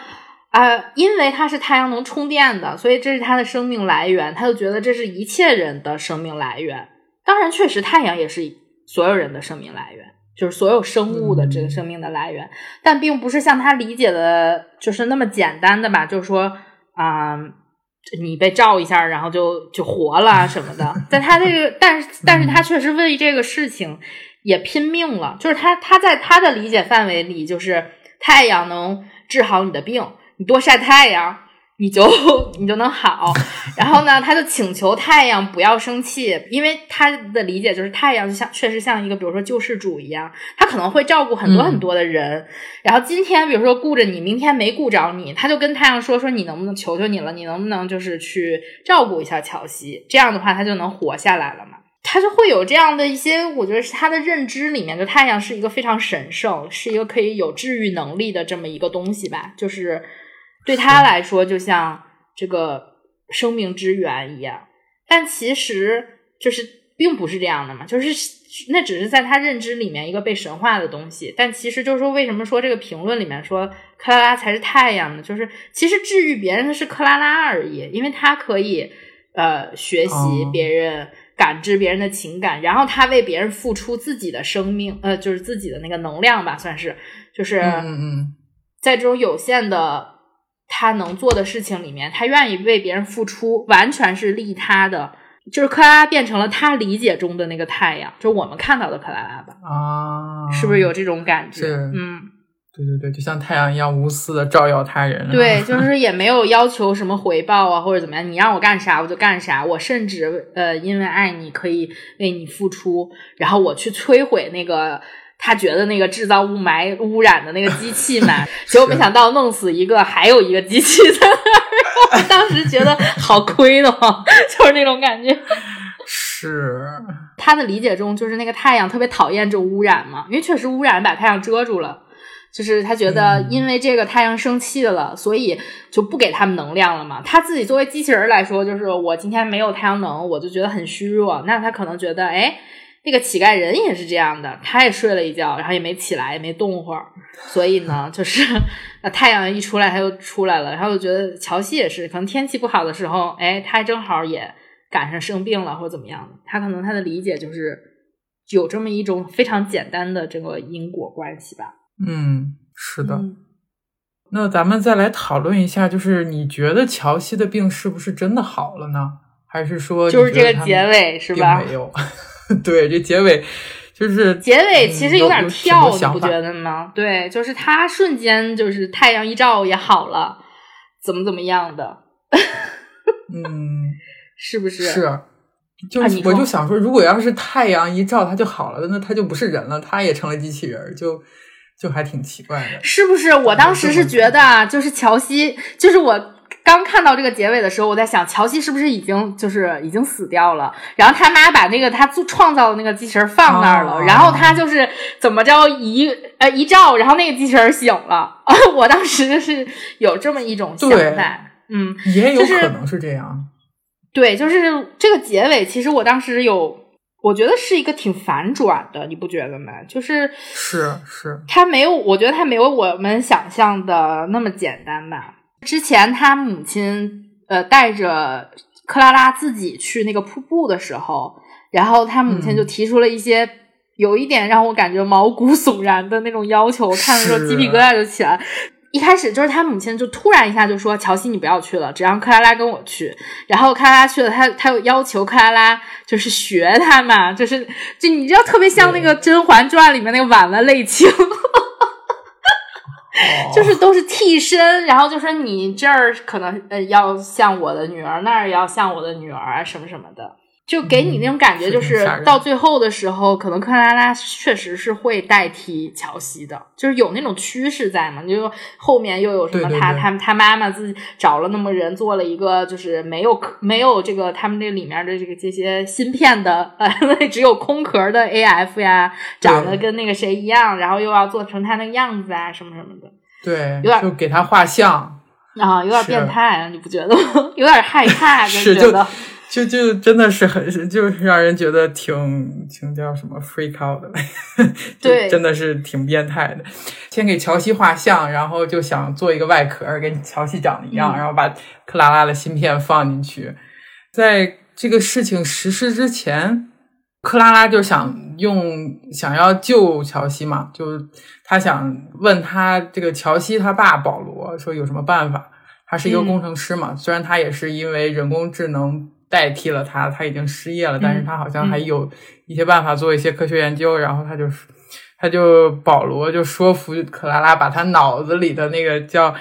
啊，因为它是太阳能充电的，所以这是它的生命来源。他就觉得这是一切人的生命来源。当然，确实太阳也是所有人的生命来源，就是所有生物的这个生命的来源。但并不是像他理解的，就是那么简单的吧？就是说啊，你被照一下，然后就就活了什么的。在他这个，但是但是他确实为这个事情也拼命了。就是他他在他的理解范围里，就是太阳能治好你的病。你多晒太阳，你就 [laughs] 你就能好。[laughs] 然后呢，他就请求太阳不要生气，因为他的理解就是太阳就像确实像一个，比如说救世主一样，他可能会照顾很多很多的人。然后今天比如说顾着你，明天没顾着你，他就跟太阳说说你能不能求求你了，你能不能就是去照顾一下乔西？这样的话他就能活下来了嘛。他就会有这样的一些，我觉得是他的认知里面，就太阳是一个非常神圣，是一个可以有治愈能力的这么一个东西吧，就是。对他来说，就像这个生命之源一样，但其实就是并不是这样的嘛，就是那只是在他认知里面一个被神化的东西。但其实就是说，为什么说这个评论里面说克拉拉才是太阳呢？就是其实治愈别人的是克拉拉而已，因为他可以呃学习别人，感知别人的情感，然后他为别人付出自己的生命，呃，就是自己的那个能量吧，算是就是嗯嗯，在这种有限的。他能做的事情里面，他愿意为别人付出，完全是利他的。就是克拉拉变成了他理解中的那个太阳，就是我们看到的克拉拉吧？啊，是不是有这种感觉？嗯，对对对，就像太阳一样无私的照耀他人。对，就是也没有要求什么回报啊，或者怎么样，你让我干啥我就干啥。我甚至呃，因为爱你可以为你付出，然后我去摧毁那个。他觉得那个制造雾霾污染的那个机器嘛，[laughs] 结果没想到弄死一个，还有一个机器在那儿。当时觉得好亏的慌，[laughs] 就是那种感觉。是他的理解中，就是那个太阳特别讨厌这种污染嘛，因为确实污染把太阳遮住了。就是他觉得，因为这个太阳生气了，所以就不给他们能量了嘛。他自己作为机器人来说，就是我今天没有太阳能，我就觉得很虚弱。那他可能觉得，哎。那个乞丐人也是这样的，他也睡了一觉，然后也没起来，也没动会儿，所以呢，就是太阳一出来他就出来了。然后我觉得乔西也是，可能天气不好的时候，哎，他正好也赶上生病了或者怎么样的。他可能他的理解就是有这么一种非常简单的这个因果关系吧。嗯，是的。那咱们再来讨论一下，就是你觉得乔西的病是不是真的好了呢？还是说就是这个结尾是吧？没有。[laughs] [laughs] 对，这结尾就是结尾，其实有点跳，你不觉得吗？对，就是他瞬间就是太阳一照也好了，怎么怎么样的？[laughs] 嗯，是不是？是，就我就想说，如果要是太阳一照他就好了，那他就不是人了，他也成了机器人，就就还挺奇怪的，是不是？我当时是觉得，就是乔西，就是我。刚看到这个结尾的时候，我在想乔西是不是已经就是已经死掉了？然后他妈把那个他做创造的那个机器人放那儿了，然后他就是怎么着一呃一照，然后那个机器人醒了。[laughs] 我当时就是有这么一种想法，嗯，也有可能是这样。对，就是这个结尾，其实我当时有，我觉得是一个挺反转的，你不觉得吗？就是是是，他没有，我觉得他没有我们想象的那么简单吧。之前他母亲呃带着克拉拉自己去那个瀑布的时候，然后他母亲就提出了一些有一点让我感觉毛骨悚然的那种要求，我看的时候鸡皮疙瘩就起来。一开始就是他母亲就突然一下就说：“乔西，你不要去了，只让克拉拉跟我去。”然后克拉拉去了，他他又要求克拉拉就是学他嘛，就是就你知道特别像那个《甄嬛传》里面那个婉婉泪卿。[laughs] 就是都是替身，然后就说你这儿可能呃要像我的女儿，那儿要像我的女儿啊什么什么的。就给你那种感觉，就是到最后的时候，可能克拉拉确实是会代替乔西的，就是有那种趋势在嘛。就后面又有什么他他他妈妈自己找了那么人做了一个，就是没有没有这个他们这里面的这个这些芯片的，呃，[laughs] 只有空壳的 A F 呀，长得跟那个谁一样，然后又要做成他那个样子啊，什么什么的。对，有点就给他画像啊，有点变态，你不觉得？[laughs] 有点害怕，[laughs] 就觉得。就就真的是很，[laughs] 就让人觉得挺挺叫什么 freak out 的，[laughs] 对，真的是挺变态的。先给乔西画像，然后就想做一个外壳，跟乔西长得一样，然后把克拉拉的芯片放进去。在这个事情实施之前，克拉拉就想用想要救乔西嘛，就他想问他这个乔西他爸保罗说有什么办法？他是一个工程师嘛，虽然他也是因为人工智能。代替了他，他已经失业了，但是他好像还有一些办法做一些科学研究。然后他就，他就保罗就说服克拉拉把他脑子里的那个叫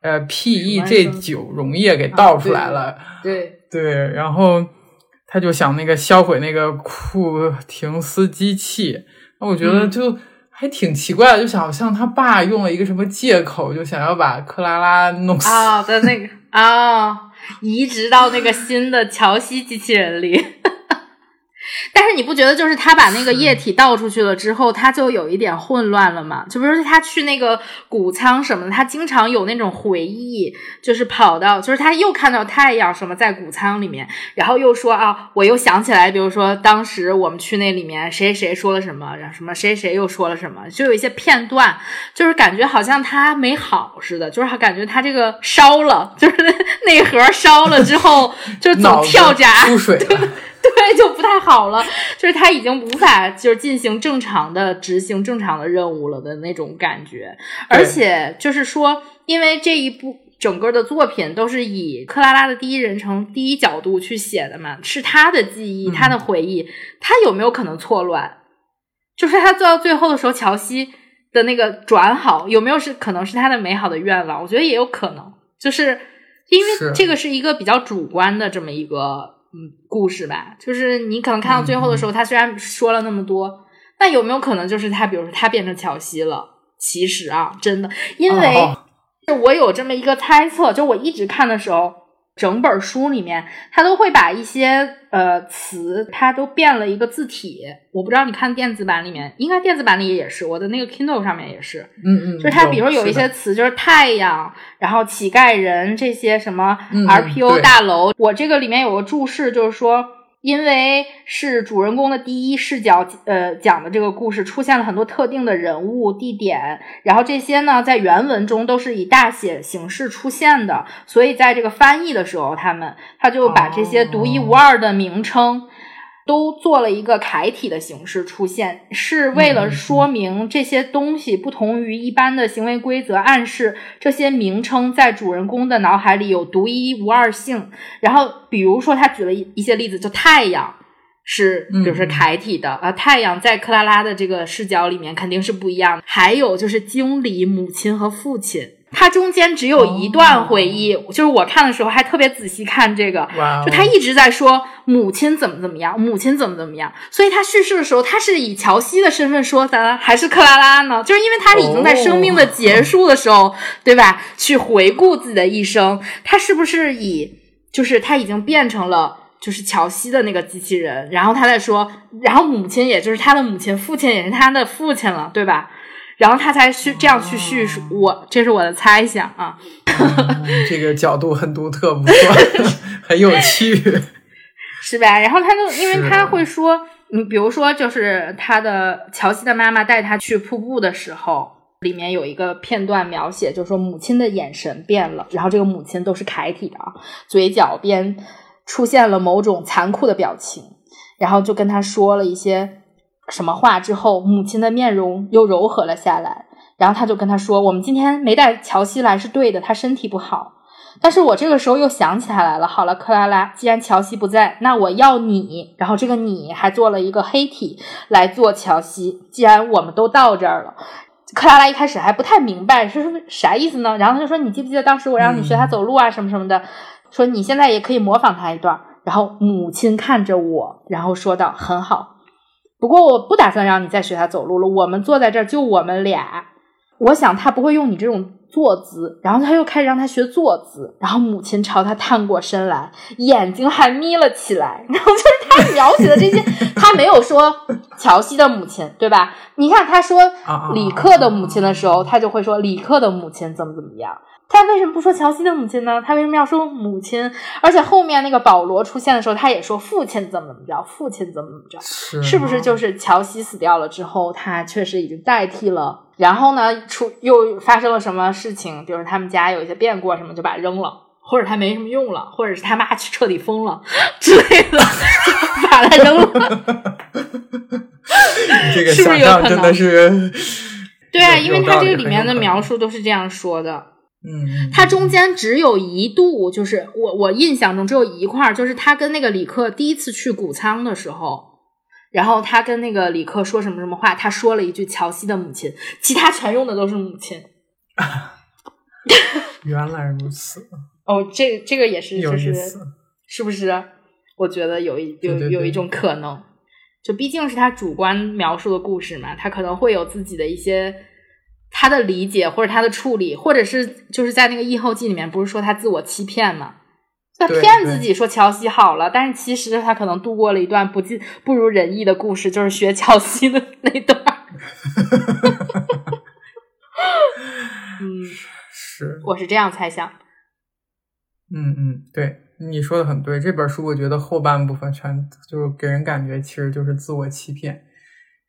呃 PEG 九溶液给倒出来了。对对，然后他就想那个销毁那个库廷斯机器。那我觉得就还挺奇怪的，就好像他爸用了一个什么借口，就想要把克拉拉弄死啊的那个啊。移植到那个新的乔西机器人里。但是你不觉得，就是他把那个液体倒出去了之后，他就有一点混乱了吗？就比如说他去那个谷仓什么的，他经常有那种回忆，就是跑到，就是他又看到太阳什么在谷仓里面，然后又说啊，我又想起来，比如说当时我们去那里面，谁谁说了什么，然后什么谁谁又说了什么，就有一些片段，就是感觉好像他没好似的，就是感觉他这个烧了，就是 [laughs] 那盒烧了之后，就总跳闸出水。[laughs] [laughs] 对，就不太好了，就是他已经无法就是进行正常的执行正常的任务了的那种感觉，而且就是说，因为这一部整个的作品都是以克拉拉的第一人称第一角度去写的嘛，是他的记忆，他的回忆，他有没有可能错乱？就是他做到最后的时候，乔西的那个转好，有没有是可能是他的美好的愿望？我觉得也有可能，就是因为这个是一个比较主观的这么一个。嗯，故事吧，就是你可能看到最后的时候，他虽然说了那么多，那有没有可能就是他，比如说他变成乔西了？其实啊，真的，因为我有这么一个猜测，就我一直看的时候。整本书里面，他都会把一些呃词，他都变了一个字体。我不知道你看电子版里面，应该电子版里也是，我的那个 Kindle 上面也是。嗯嗯，就是他，比如有一些词，就是太阳，然后乞丐人这些什么 RPO 大楼，我这个里面有个注释，就是说。因为是主人公的第一视角，呃，讲的这个故事出现了很多特定的人物、地点，然后这些呢，在原文中都是以大写形式出现的，所以在这个翻译的时候，他们他就把这些独一无二的名称。都做了一个楷体的形式出现，是为了说明这些东西不同于一般的行为规则，暗示这些名称在主人公的脑海里有独一无二性。然后，比如说他举了一一些例子，就太阳是，就是楷体的啊，太阳在克拉拉的这个视角里面肯定是不一样的。还有就是经理、母亲和父亲。他中间只有一段回忆，就是我看的时候还特别仔细看这个，就他一直在说母亲怎么怎么样，母亲怎么怎么样，所以他叙事的时候，他是以乔西的身份说的，还是克拉拉呢？就是因为他已经在生命的结束的时候，对吧？去回顾自己的一生，他是不是以就是他已经变成了就是乔西的那个机器人，然后他在说，然后母亲也就是他的母亲，父亲也是他的父亲了，对吧？然后他才叙这样去叙述，我这是我的猜想啊。这个角度很独特，不错，[laughs] 很有趣，[laughs] 是吧？然后他就因为他会说，你比如说，就是他的乔西的妈妈带他去瀑布的时候，里面有一个片段描写，就是说母亲的眼神变了，然后这个母亲都是楷体的啊，嘴角边出现了某种残酷的表情，然后就跟他说了一些。什么话之后，母亲的面容又柔和了下来。然后他就跟他说：“我们今天没带乔西来是对的，他身体不好。但是我这个时候又想起来了。好了，克拉拉，既然乔西不在，那我要你。然后这个你还做了一个黑体来做乔西。既然我们都到这儿了，克拉拉一开始还不太明白是啥意思呢。然后他就说：你记不记得当时我让你学他走路啊，什么什么的？说你现在也可以模仿他一段。”然后母亲看着我，然后说道：“很好，不过我不打算让你再学他走路了。我们坐在这儿，就我们俩。我想他不会用你这种坐姿。”然后他又开始让他学坐姿，然后母亲朝他探过身来，眼睛还眯了起来。[laughs] 然后就是他描写的这些，他没有说乔西的母亲，对吧？你看他说啊李克的母亲的时候，他就会说李克的母亲怎么怎么样。他为什么不说乔西的母亲呢？他为什么要说母亲？而且后面那个保罗出现的时候，他也说父亲怎么怎么着，父亲怎么怎么着，是是不是就是乔西死掉了之后，他确实已经代替了？然后呢，出又发生了什么事情？比如他们家有一些变故啊什么，就把它扔了，或者他没什么用了，或者是他妈彻底疯了 [laughs] 之类的，就把他扔了。[laughs] 这个是不是想有可能象真的是对啊，因为他这个里面的描述都是这样说的。嗯，嗯它中间只有一度，就是我我印象中只有一块，就是他跟那个李克第一次去谷仓的时候，然后他跟那个李克说什么什么话，他说了一句乔西的母亲，其他全用的都是母亲。[laughs] 原来如此，哦，这这个也是，有就是。是不是？我觉得有一有有一种可能，就毕竟是他主观描述的故事嘛，他可能会有自己的一些他的理解或者他的处理，或者是就是在那个异后记里面不是说他自我欺骗吗，他骗自己说乔西好了，但是其实他可能度过了一段不尽不如人意的故事，就是学乔西的那段儿。嗯，[laughs] 是，我是这样猜想。嗯嗯，对，你说的很对。这本书我觉得后半部分全就是给人感觉其实就是自我欺骗。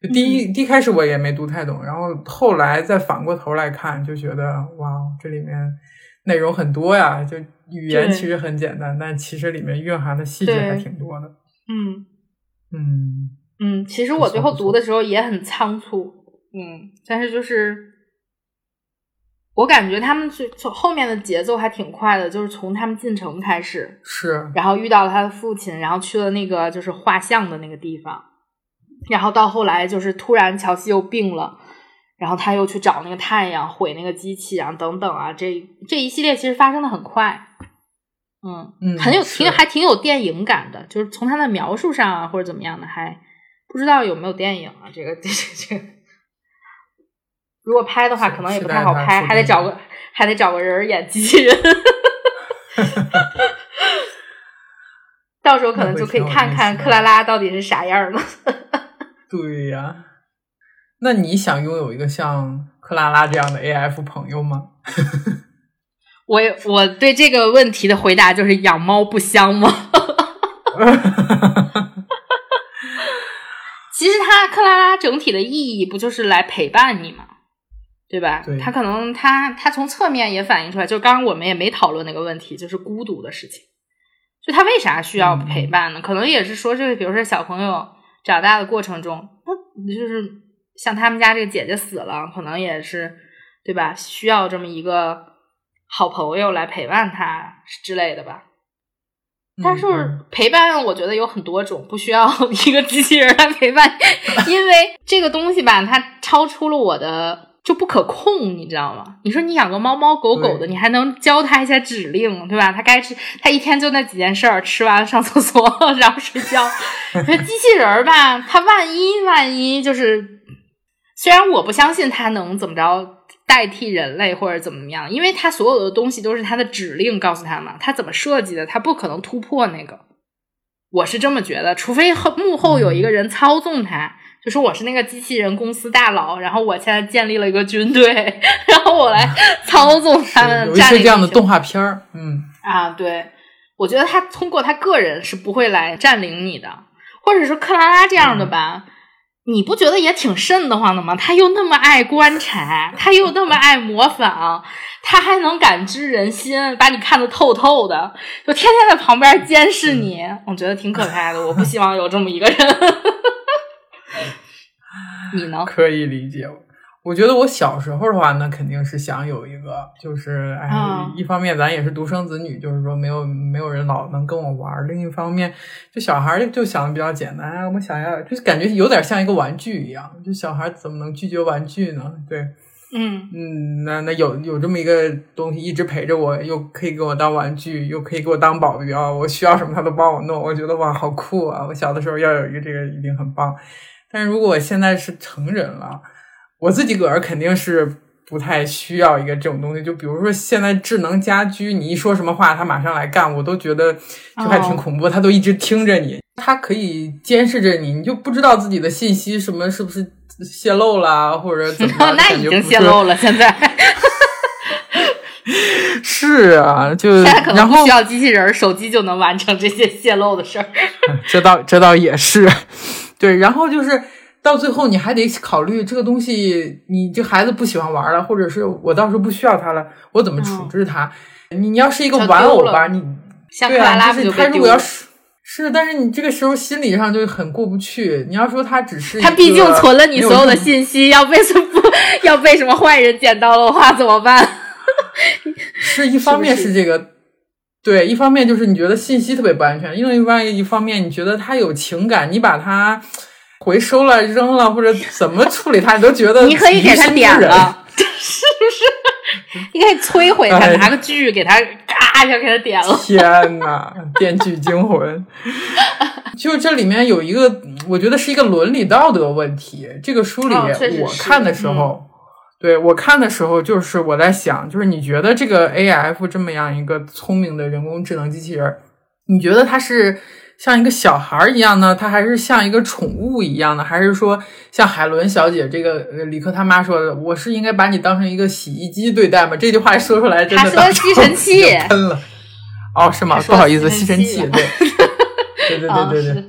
就第一、第一开始我也没读太懂，然后后来再反过头来看，就觉得哇，这里面内容很多呀。就语言其实很简单，但其实里面蕴含的细节还挺多的。嗯嗯嗯，其实我最后读的时候也很仓促，嗯，但是就是我感觉他们最从后面的节奏还挺快的，就是从他们进城开始，是，然后遇到了他的父亲，然后去了那个就是画像的那个地方，然后到后来就是突然乔西又病了，然后他又去找那个太阳毁那个机器啊等等啊，这这一系列其实发生的很快，嗯嗯很有是挺还挺有电影感的，就是从他的描述上啊或者怎么样的，还不知道有没有电影啊这个 [laughs] 这这这个。如果拍的话，可能也不太好拍，还得找个还得找个人演机器人。[laughs] 到时候可能就可以看看克拉拉到底是啥样的。对呀。那你想拥有一个像克拉拉这样的 AF 朋友吗？[laughs] 我我对这个问题的回答就是养猫不香吗？[laughs] 其实它克拉拉整体的意义不就是来陪伴你吗？对吧？对它可能它它从侧面也反映出来，就刚刚我们也没讨论那个问题，就是孤独的事情。就他为啥需要嗯陪伴呢？可能也是说，这个比如说小朋友长大的过程中，那就是像他们家这个姐姐死了，可能也是对吧？需要这么一个好朋友来陪伴他之类的吧。但是嗯陪伴，我觉得有很多种，不需要 [laughs] 一个机器人来陪伴，[laughs] 因为这个东西吧，它超出了我的就不可控，你知道吗？你说你养个猫猫狗狗的，你还能教它一些指令，对吧？它该吃，它一天就那几件事儿，吃完了上厕所，[laughs] 然后睡觉。那机器人儿吧，它万一万一就是，虽然我不相信它能怎么着。代替人类或者怎么样，因为它所有的东西都是它的指令告诉它嘛，它怎么设计的，它不可能突破那个。我是这么觉得，除非后幕后有一个人操纵它，就说我是那个机器人公司大佬，然后我现在建立了一个军队，[laughs] 然后我来操纵他们是有一些这样的动画片儿，嗯，啊，对，我觉得他通过他个人是不会来占领你的，或者是克拉拉这样的吧，你不觉得也挺瘆得慌的吗？他又那么爱观察，[laughs] 他又那么爱模仿，他还能感知人心，把你看得透透的，就天天在旁边监视你，我觉得挺可怕的。我不希望有这么一个人。你呢？[laughs] 可以理解。我觉得我小时候的话，那肯定是想有一个，就是哎，嗯一方面咱也是独生子女，就是说没有没有人老能跟我玩儿；另一方面，就小孩就想的比较简单，哎我们想要，就是感觉有点像一个玩具一样。就小孩怎么能拒绝玩具呢？对，嗯嗯，那那有有这么一个东西一直陪着我，又可以给我当玩具，又可以给我当保镖，我需要什么他都帮我弄，我觉得哇，好酷啊！我小的时候要有一个这个一定很棒。但是如果我现在是成人了，我自己个儿肯定是不太需要一个这种东西。就比如说现在智能家居，你一说什么话，它马上来干，我都觉得就还挺恐怖。它都一直听着你，它可以监视着你，你就不知道自己的信息什么是不是泄露了，或者怎么 [laughs] 样。那已经泄露了，现在。[laughs] 是啊，就现在可能不需要机器人，手机就能完成这些泄露的事儿。这倒这倒也是，对。然后就是到最后，你还得考虑这个东西，你这孩子不喜欢玩了，或者是我到时候不需要他了，我怎么处置它？你你要是一个玩偶吧，你对啊，就是他如果要是是，但是你这个时候心理上就很过不去。你要说他只是他毕竟存了你所有的信息，要被什么要被什么坏人捡到的话怎么办？[laughs] 是一方面是这个，对，一方面就是你觉得信息特别不安全，另外一方面你觉得他有情感，你把它回收了、扔了或者怎么处理它，你都觉得你可以给他点了，[laughs] 是不是？你可以摧毁他，拿个锯给他嘎一下给他点了。天呐，电锯惊魂！就这里面有一个，我觉得是一个伦理道德问题。这个书里我看的时候。对我看的时候，就是我在想，就是你觉得这个 A F 这么样一个聪明的人工智能机器人，你觉得它是像一个小孩儿一样呢，它还是像一个宠物一样呢，还是说像海伦小姐这个李克他妈说的，我是应该把你当成一个洗衣机对待吗？这句话说出来真的当吸尘器喷了。哦，是吗？不好意思，吸尘器，[laughs] 对，对对对对对。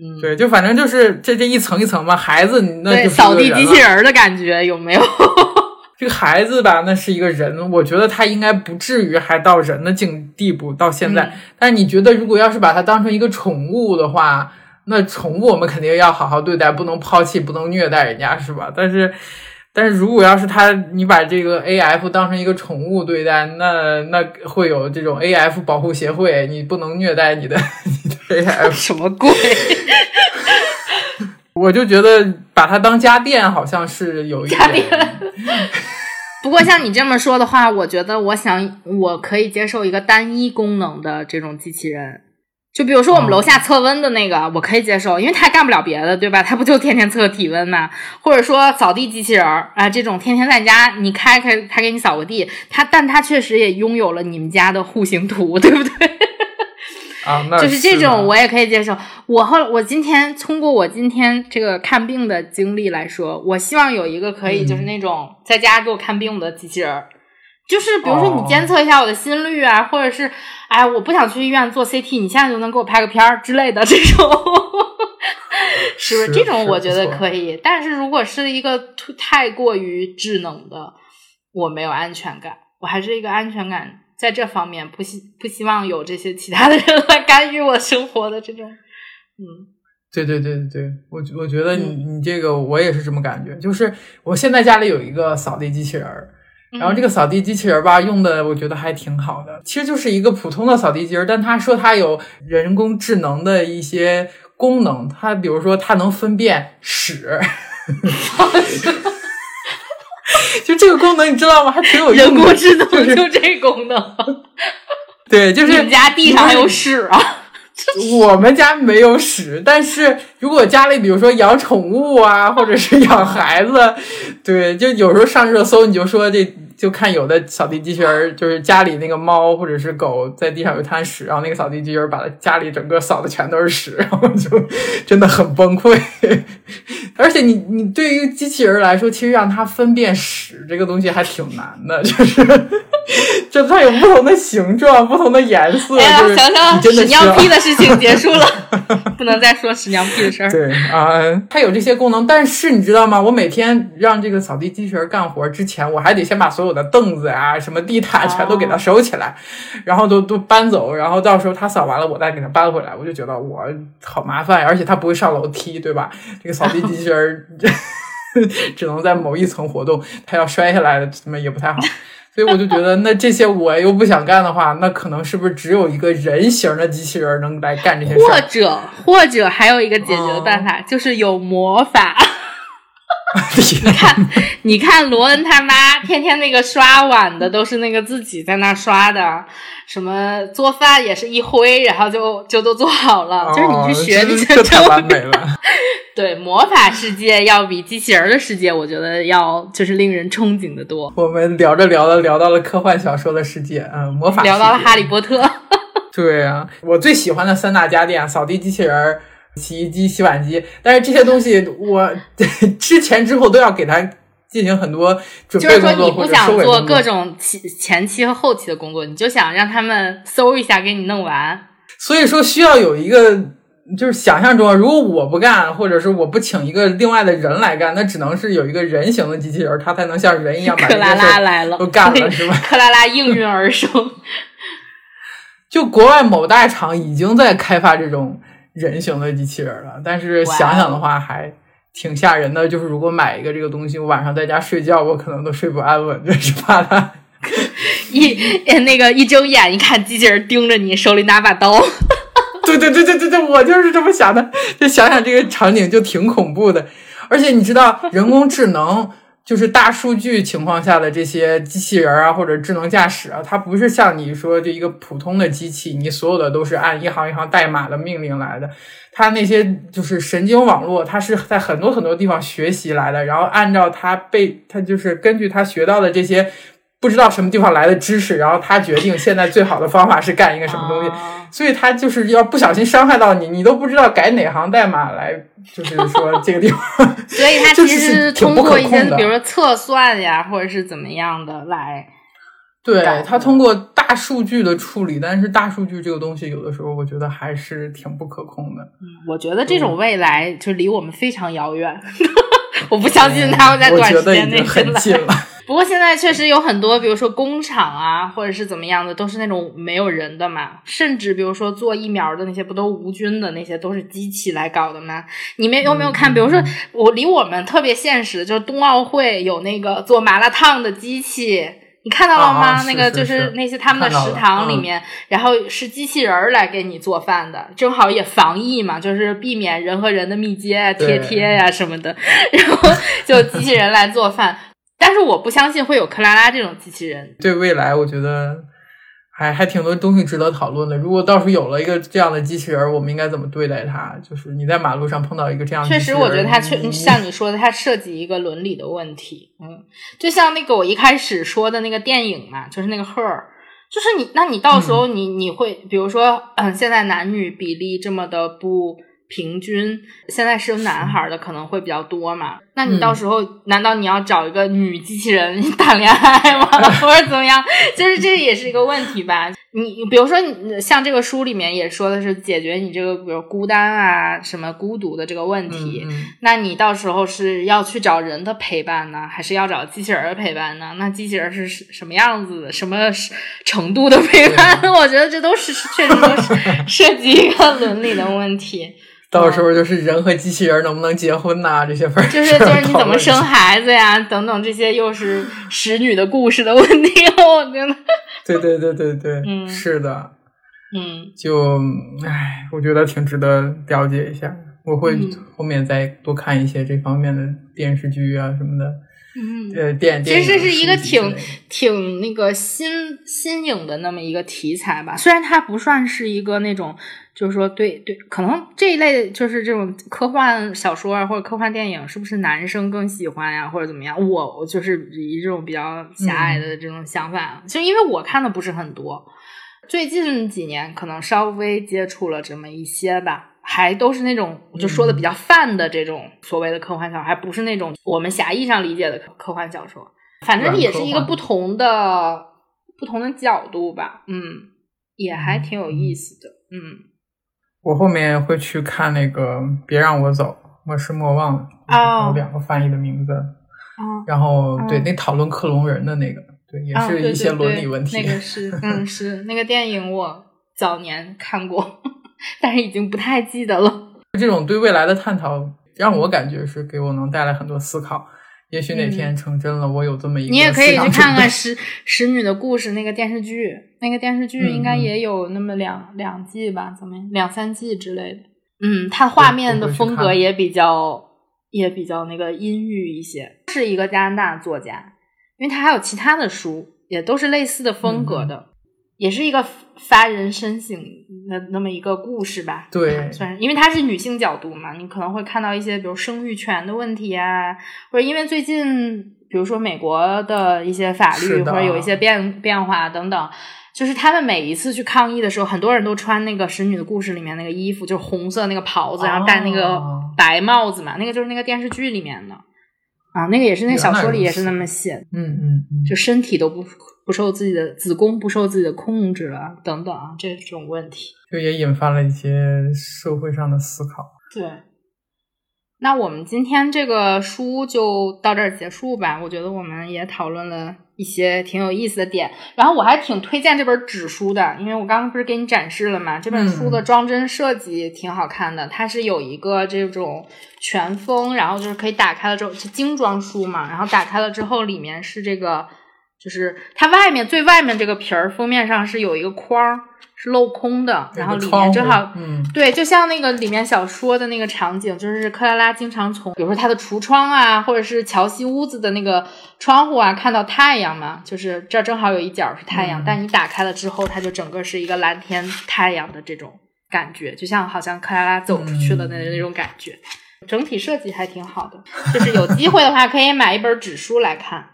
嗯，对，就反正就是这这一层一层嘛，孩子那就扫地机器人的感觉有没有？[laughs] 这个孩子吧，那是一个人，我觉得他应该不至于还到人的境地步到现在。但是你觉得，如果要是把它当成一个宠物的话，那宠物我们肯定要好好对待，不能抛弃，不能虐待人家，是吧？但是，但是如果要是他你把这个 A F 当成一个宠物对待，那那会有这种 A F 保护协会，你不能虐待你的 [laughs] [laughs] 什么鬼？[laughs] 我就觉得把它当家电好像是有一点。不过像你这么说的话，我觉得我想我可以接受一个单一功能的这种机器人。就比如说我们楼下测温的那个，我可以接受，因为它干不了别的，对吧？它不就天天测体温吗？或者说扫地机器人啊，这种天天在家你开开，它给你扫个地，它但它确实也拥有了你们家的户型图，对不对？啊，那就是这种我也可以接受。我后我今天通过我今天这个看病的经历来说，我希望有一个可以就是那种在家给我看病的机器人，就是比如说你监测一下我的心率啊，或者是哎我不想去医院做 CT，你现在就能给我拍个片儿之类的这种，是不是？这种我觉得可以。但是如果是一个太过于智能的，我没有安全感，我还是一个安全感。在这方面不希不希望有这些其他的人来干预我生活的这种，嗯，对对对对对，我我觉得你你这个我也是这么感觉，就是我现在家里有一个扫地机器人儿，然后这个。扫地机器人儿吧用的我觉得还挺好的，其实就是一个普通的扫地机器人，但他说它有人工智能的一些功能，它比如说它能分辨屎。[laughs] [laughs] 就这个功能你知道吗？还挺有人工智能就这功能。[laughs] 对，就是你们家地上还有屎啊？[laughs] 我们家没有屎，但是如果家里比如说养宠物啊，或者是养孩子，对，就有时候上热搜，你就说这。就看有的扫地机器人，就是家里那个猫或者是狗在地上有一滩屎，然后那个扫地机器人把它家里整个扫的全都是屎，然后就 [laughs] 真的很崩溃。[laughs] 而且你你对于机器人来说，其实让它分辨屎这个东西还挺难的，就是就它有不同的形状、不同的颜色。哎呀，想想屎尿屁的事情结束了，[laughs] 不能再说屎尿屁的事儿。对啊，它有这些功能，但是你知道吗？我每天让这个扫地机器人干活之前，我还得先把所有的凳子啊，什么地毯全都给它收起来，然后都都搬走，然后到时候他扫完了，我再给他搬回来。我就觉得我好麻烦，而且他不会上楼梯，对吧？这个扫地机器人 [laughs] 只能在某一层活动，他要摔下来什么也不太好。所以我就觉得，那这些我又不想干的话，那可能是不是只有一个人形的机器人能来干这些事？或者，或者还有一个解决的办法，就是有魔法。[laughs] 你看，你看罗恩他妈天天那个刷碗的都是那个自己在那刷的，什么做饭也是一挥，然后就就都做好了。就是你去学，你这太完美了。[laughs] 对，魔法世界要比机器人的世界，我觉得要就是令人憧憬的多。我们聊着聊着聊到了科幻小说的世界，嗯，魔法聊到了哈利波特。[laughs] 对啊，我最喜欢的三大家电：扫地机器人。洗衣机、洗碗机，但是这些东西我之前之后都要给它进行很多准备工作或者收尾做各种前前期和后期的工作，你就想让他们搜一下给你弄完。所以说需要有一个，就是想象中，如果我不干，或者是我不请一个另外的人来干，那只能是有一个人形的机器人，它才能像人一样把这些事都干了，是吧？克拉拉应运而生。就国外某大厂已经在开发这种。人形的机器人了，但是想想的话还挺吓人的。就是如果买一个这个东西，我晚上在家睡觉，我可能都睡不安稳，[laughs] 就是怕它 [laughs] 一那个一睁眼一看机器人盯着你，手里拿把刀。[laughs] 对对对对对对，我就是这么想的。就想想这个场景就挺恐怖的，而且你知道人工智能。就是大数据情况下的这些机器人啊，或者智能驾驶啊，它不是像你说就一个普通的机器，你所有的都是按一行一行代码的命令来的。它那些就是神经网络，它是在很多很多地方学习来的，然后按照它被它就是根据它学到的这些。不知道什么地方来的知识，然后它决定现在最好的方法是干一个什么东西，所以他就是要不小心伤害到你，你都不知道改哪行代码来，就是说这个地方。[laughs] [laughs] 所以他其实是通过一些，比如说测算呀，或者是怎么样的来。对他通过大数据的处理，但是大数据这个东西有的时候我觉得还是挺不可控的。嗯，我觉得这种未来就离我们非常遥远，[laughs] 我不相信他会在短时间内很近了。不过现在确实有很多，比如说工厂啊，或者是怎么样的，都是那种没有人的嘛。甚至比如说做疫苗的那些，不都无菌的那些，都是机器来搞的吗？你们有没有看？比如说我离我们特别现实，就是冬奥会有那个做麻辣烫的机器，你看到了吗？那个就是那些他们的食堂里面，然后是机器人儿来给你做饭的，正好也防疫嘛，就是避免人和人的密接啊、贴贴呀什么的，[laughs] 然后就机器人来做饭。但是我不相信会有克拉拉这种机器人。对未来，我觉得还还挺多东西值得讨论的。如果到时候有了一个这样的机器人，我们应该怎么对待它？就是你在马路上碰到一个这样，确实，我觉得它确像你说的，它涉及一个伦理的问题。嗯，就像那个我一开始说的那个电影嘛，就是那个 Her，就是你，那你到时候你你会，比如说，嗯，现在男女比例这么的不。平均现在生男孩的可能会比较多嘛？那你到时候难道你要找一个女机器人 [laughs] 谈恋爱吗？[laughs] 或者怎么样？就是这也是一个问题吧。你比如说，你像这个书里面也说的是解决你这个比如孤单啊什么孤独的这个问题。那你到时候是要去找人的陪伴呢，还是要找机器人的陪伴呢？那机器人是什么样子、什么程度的陪伴？[laughs] 我觉得这都是确实都是涉及一个伦理的问题。到时候就是人和机器人能不能结婚呐？这些事儿就是就是你怎么生 [laughs] 孩子呀？等等这些又是使女的故事的问题，我觉得。[laughs] 对对对对对，嗯，是的，嗯，就唉，我觉得挺值得了解一下。我会后面再多看一些这方面的电视剧啊什么的。嗯，呃，电其实是一个挺挺那个新新颖的那么一个题材吧。虽然它不算是一个那种。就是说，对对，可能这一类就是这种科幻小说啊，或者科幻电影，是不是男生更喜欢呀，或者怎么样？我我就是以这种比较狭隘的这种想法，就因为我看的不是很多，最近几年可能稍微接触了这么一些吧，还都是那种就说的比较泛的这种所谓的科幻小说，还不是那种我们狭义上理解的科幻小说，反正也是一个不同的不同的角度吧，嗯，也还挺有意思的，嗯。我后面会去看那个《别让我走》，莫失莫忘，有两个翻译的名字。然后对那讨论克隆人的那个，对，也是一些伦理问题。那个是，嗯，是那个电影，我早年看过，但是已经不太记得了。这种对未来的探讨，让我感觉是给我能带来很多思考。也许哪天成真了，我有这么一个。你也可以去看看《使使女的故事》那个电视剧，那个电视剧应该也有那么两两季吧？怎么两三季之类的？嗯，它画面的风格也比较也比较那个阴郁一些，是一个加拿大作家，因为他还有其他的书，也都是类似的风格的，也是一个发人深省的那么一个故事吧。对，算是因为它是女性角度嘛，你可能会看到一些比如生育权的问题啊，或者因为最近比如说美国的一些法律或者有一些变变化等等。就是他们每一次去抗议的时候，很多人都穿那个《使女的故事》里面那个衣服，就是红色那个袍子，然后戴那个哦白帽子嘛，那个就是那个电视剧里面的啊，那个也是那小说里也是那么写的，嗯嗯嗯，就身体都不不受自己的子宫不受自己的控制了等等啊，这种问题。就也引发了一些社会上的思考。对，那我们今天这个书就到这儿结束吧。我觉得我们也讨论了一些挺有意思的点，然后我还挺推荐这本纸书的，因为我刚刚不是给你展示了嘛，这本书的装帧设计挺好看的，它是有一个这种全封，然后就是可以打开了之后是精装书嘛，然后打开了之后里面是这个，就是它外面最外面这个皮儿封面上是有一个框儿是镂空的，然后里面正好嗯，对，就像那个里面小说的那个场景，就是克拉拉经常从，比如说她的橱窗啊，或者是乔西屋子的那个窗户啊，看到太阳嘛，就是这儿正好有一角是太阳，嗯但你打开了之后，它就整个是一个蓝天太阳的这种感觉，就像好像克拉拉走出去了的那种感觉，整体设计还挺好的，就是有机会的话可以买一本纸书来看。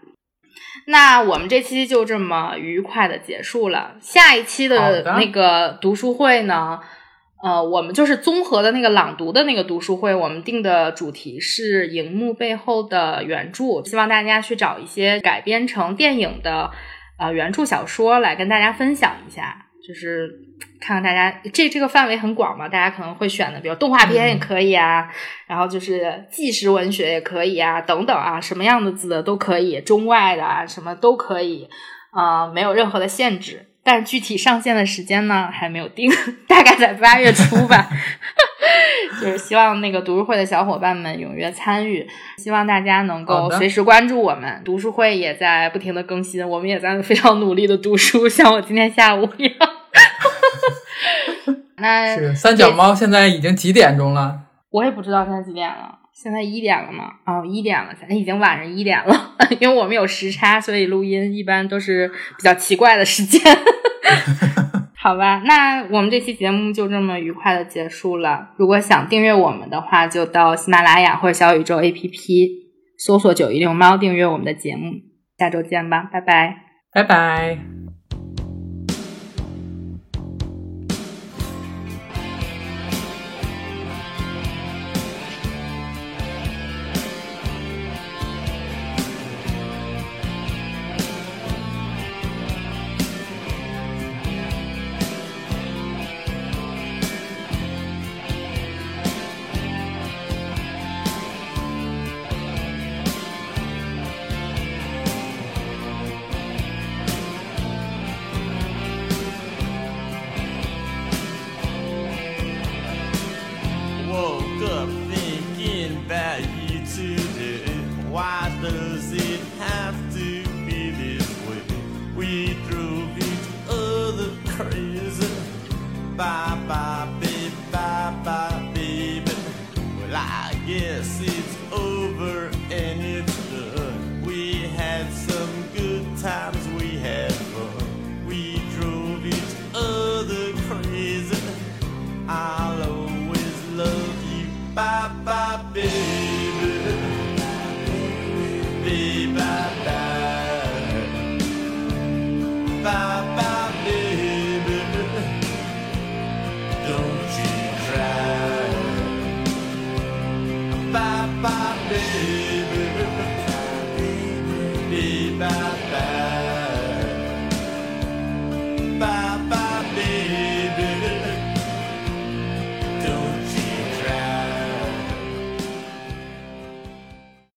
那我们这期就这么愉快的结束了，下一期的的那个读书会呢？呃，我们就是综合的那个朗读的那个读书会，我们定的主题是荧幕背后的原著，希望大家去找一些改编成电影的呃原著小说来跟大家分享一下，就是看看大家这这个范围很广嘛，大家可能会选的，比如动画片也可以啊，然后就是纪实文学也可以啊，等等啊，什么样的字的都可以，中外的啊什么都可以，呃，没有任何的限制。但具体上线的时间呢还没有定，[laughs] 大概在八月初吧。[laughs] 就是希望那个读书会的小伙伴们踊跃参与，希望大家能够随时关注我们。读书会也在不停的更新，我们也在非常努力的读书，像我今天下午一样。那是三脚猫现在已经几点钟了？我也不知道现在几点了，现在一点了吗？哦，一点了，现在已经晚上一点了，[laughs] 因为我们有时差，所以录音一般都是比较奇怪的时间。[laughs] 好吧，那我们这期节目就这么愉快的结束了。如果想订阅我们的话，就到喜马拉雅或者小宇宙 APP 搜索“九一六猫”订阅我们的节目。下周见吧，拜拜。拜拜。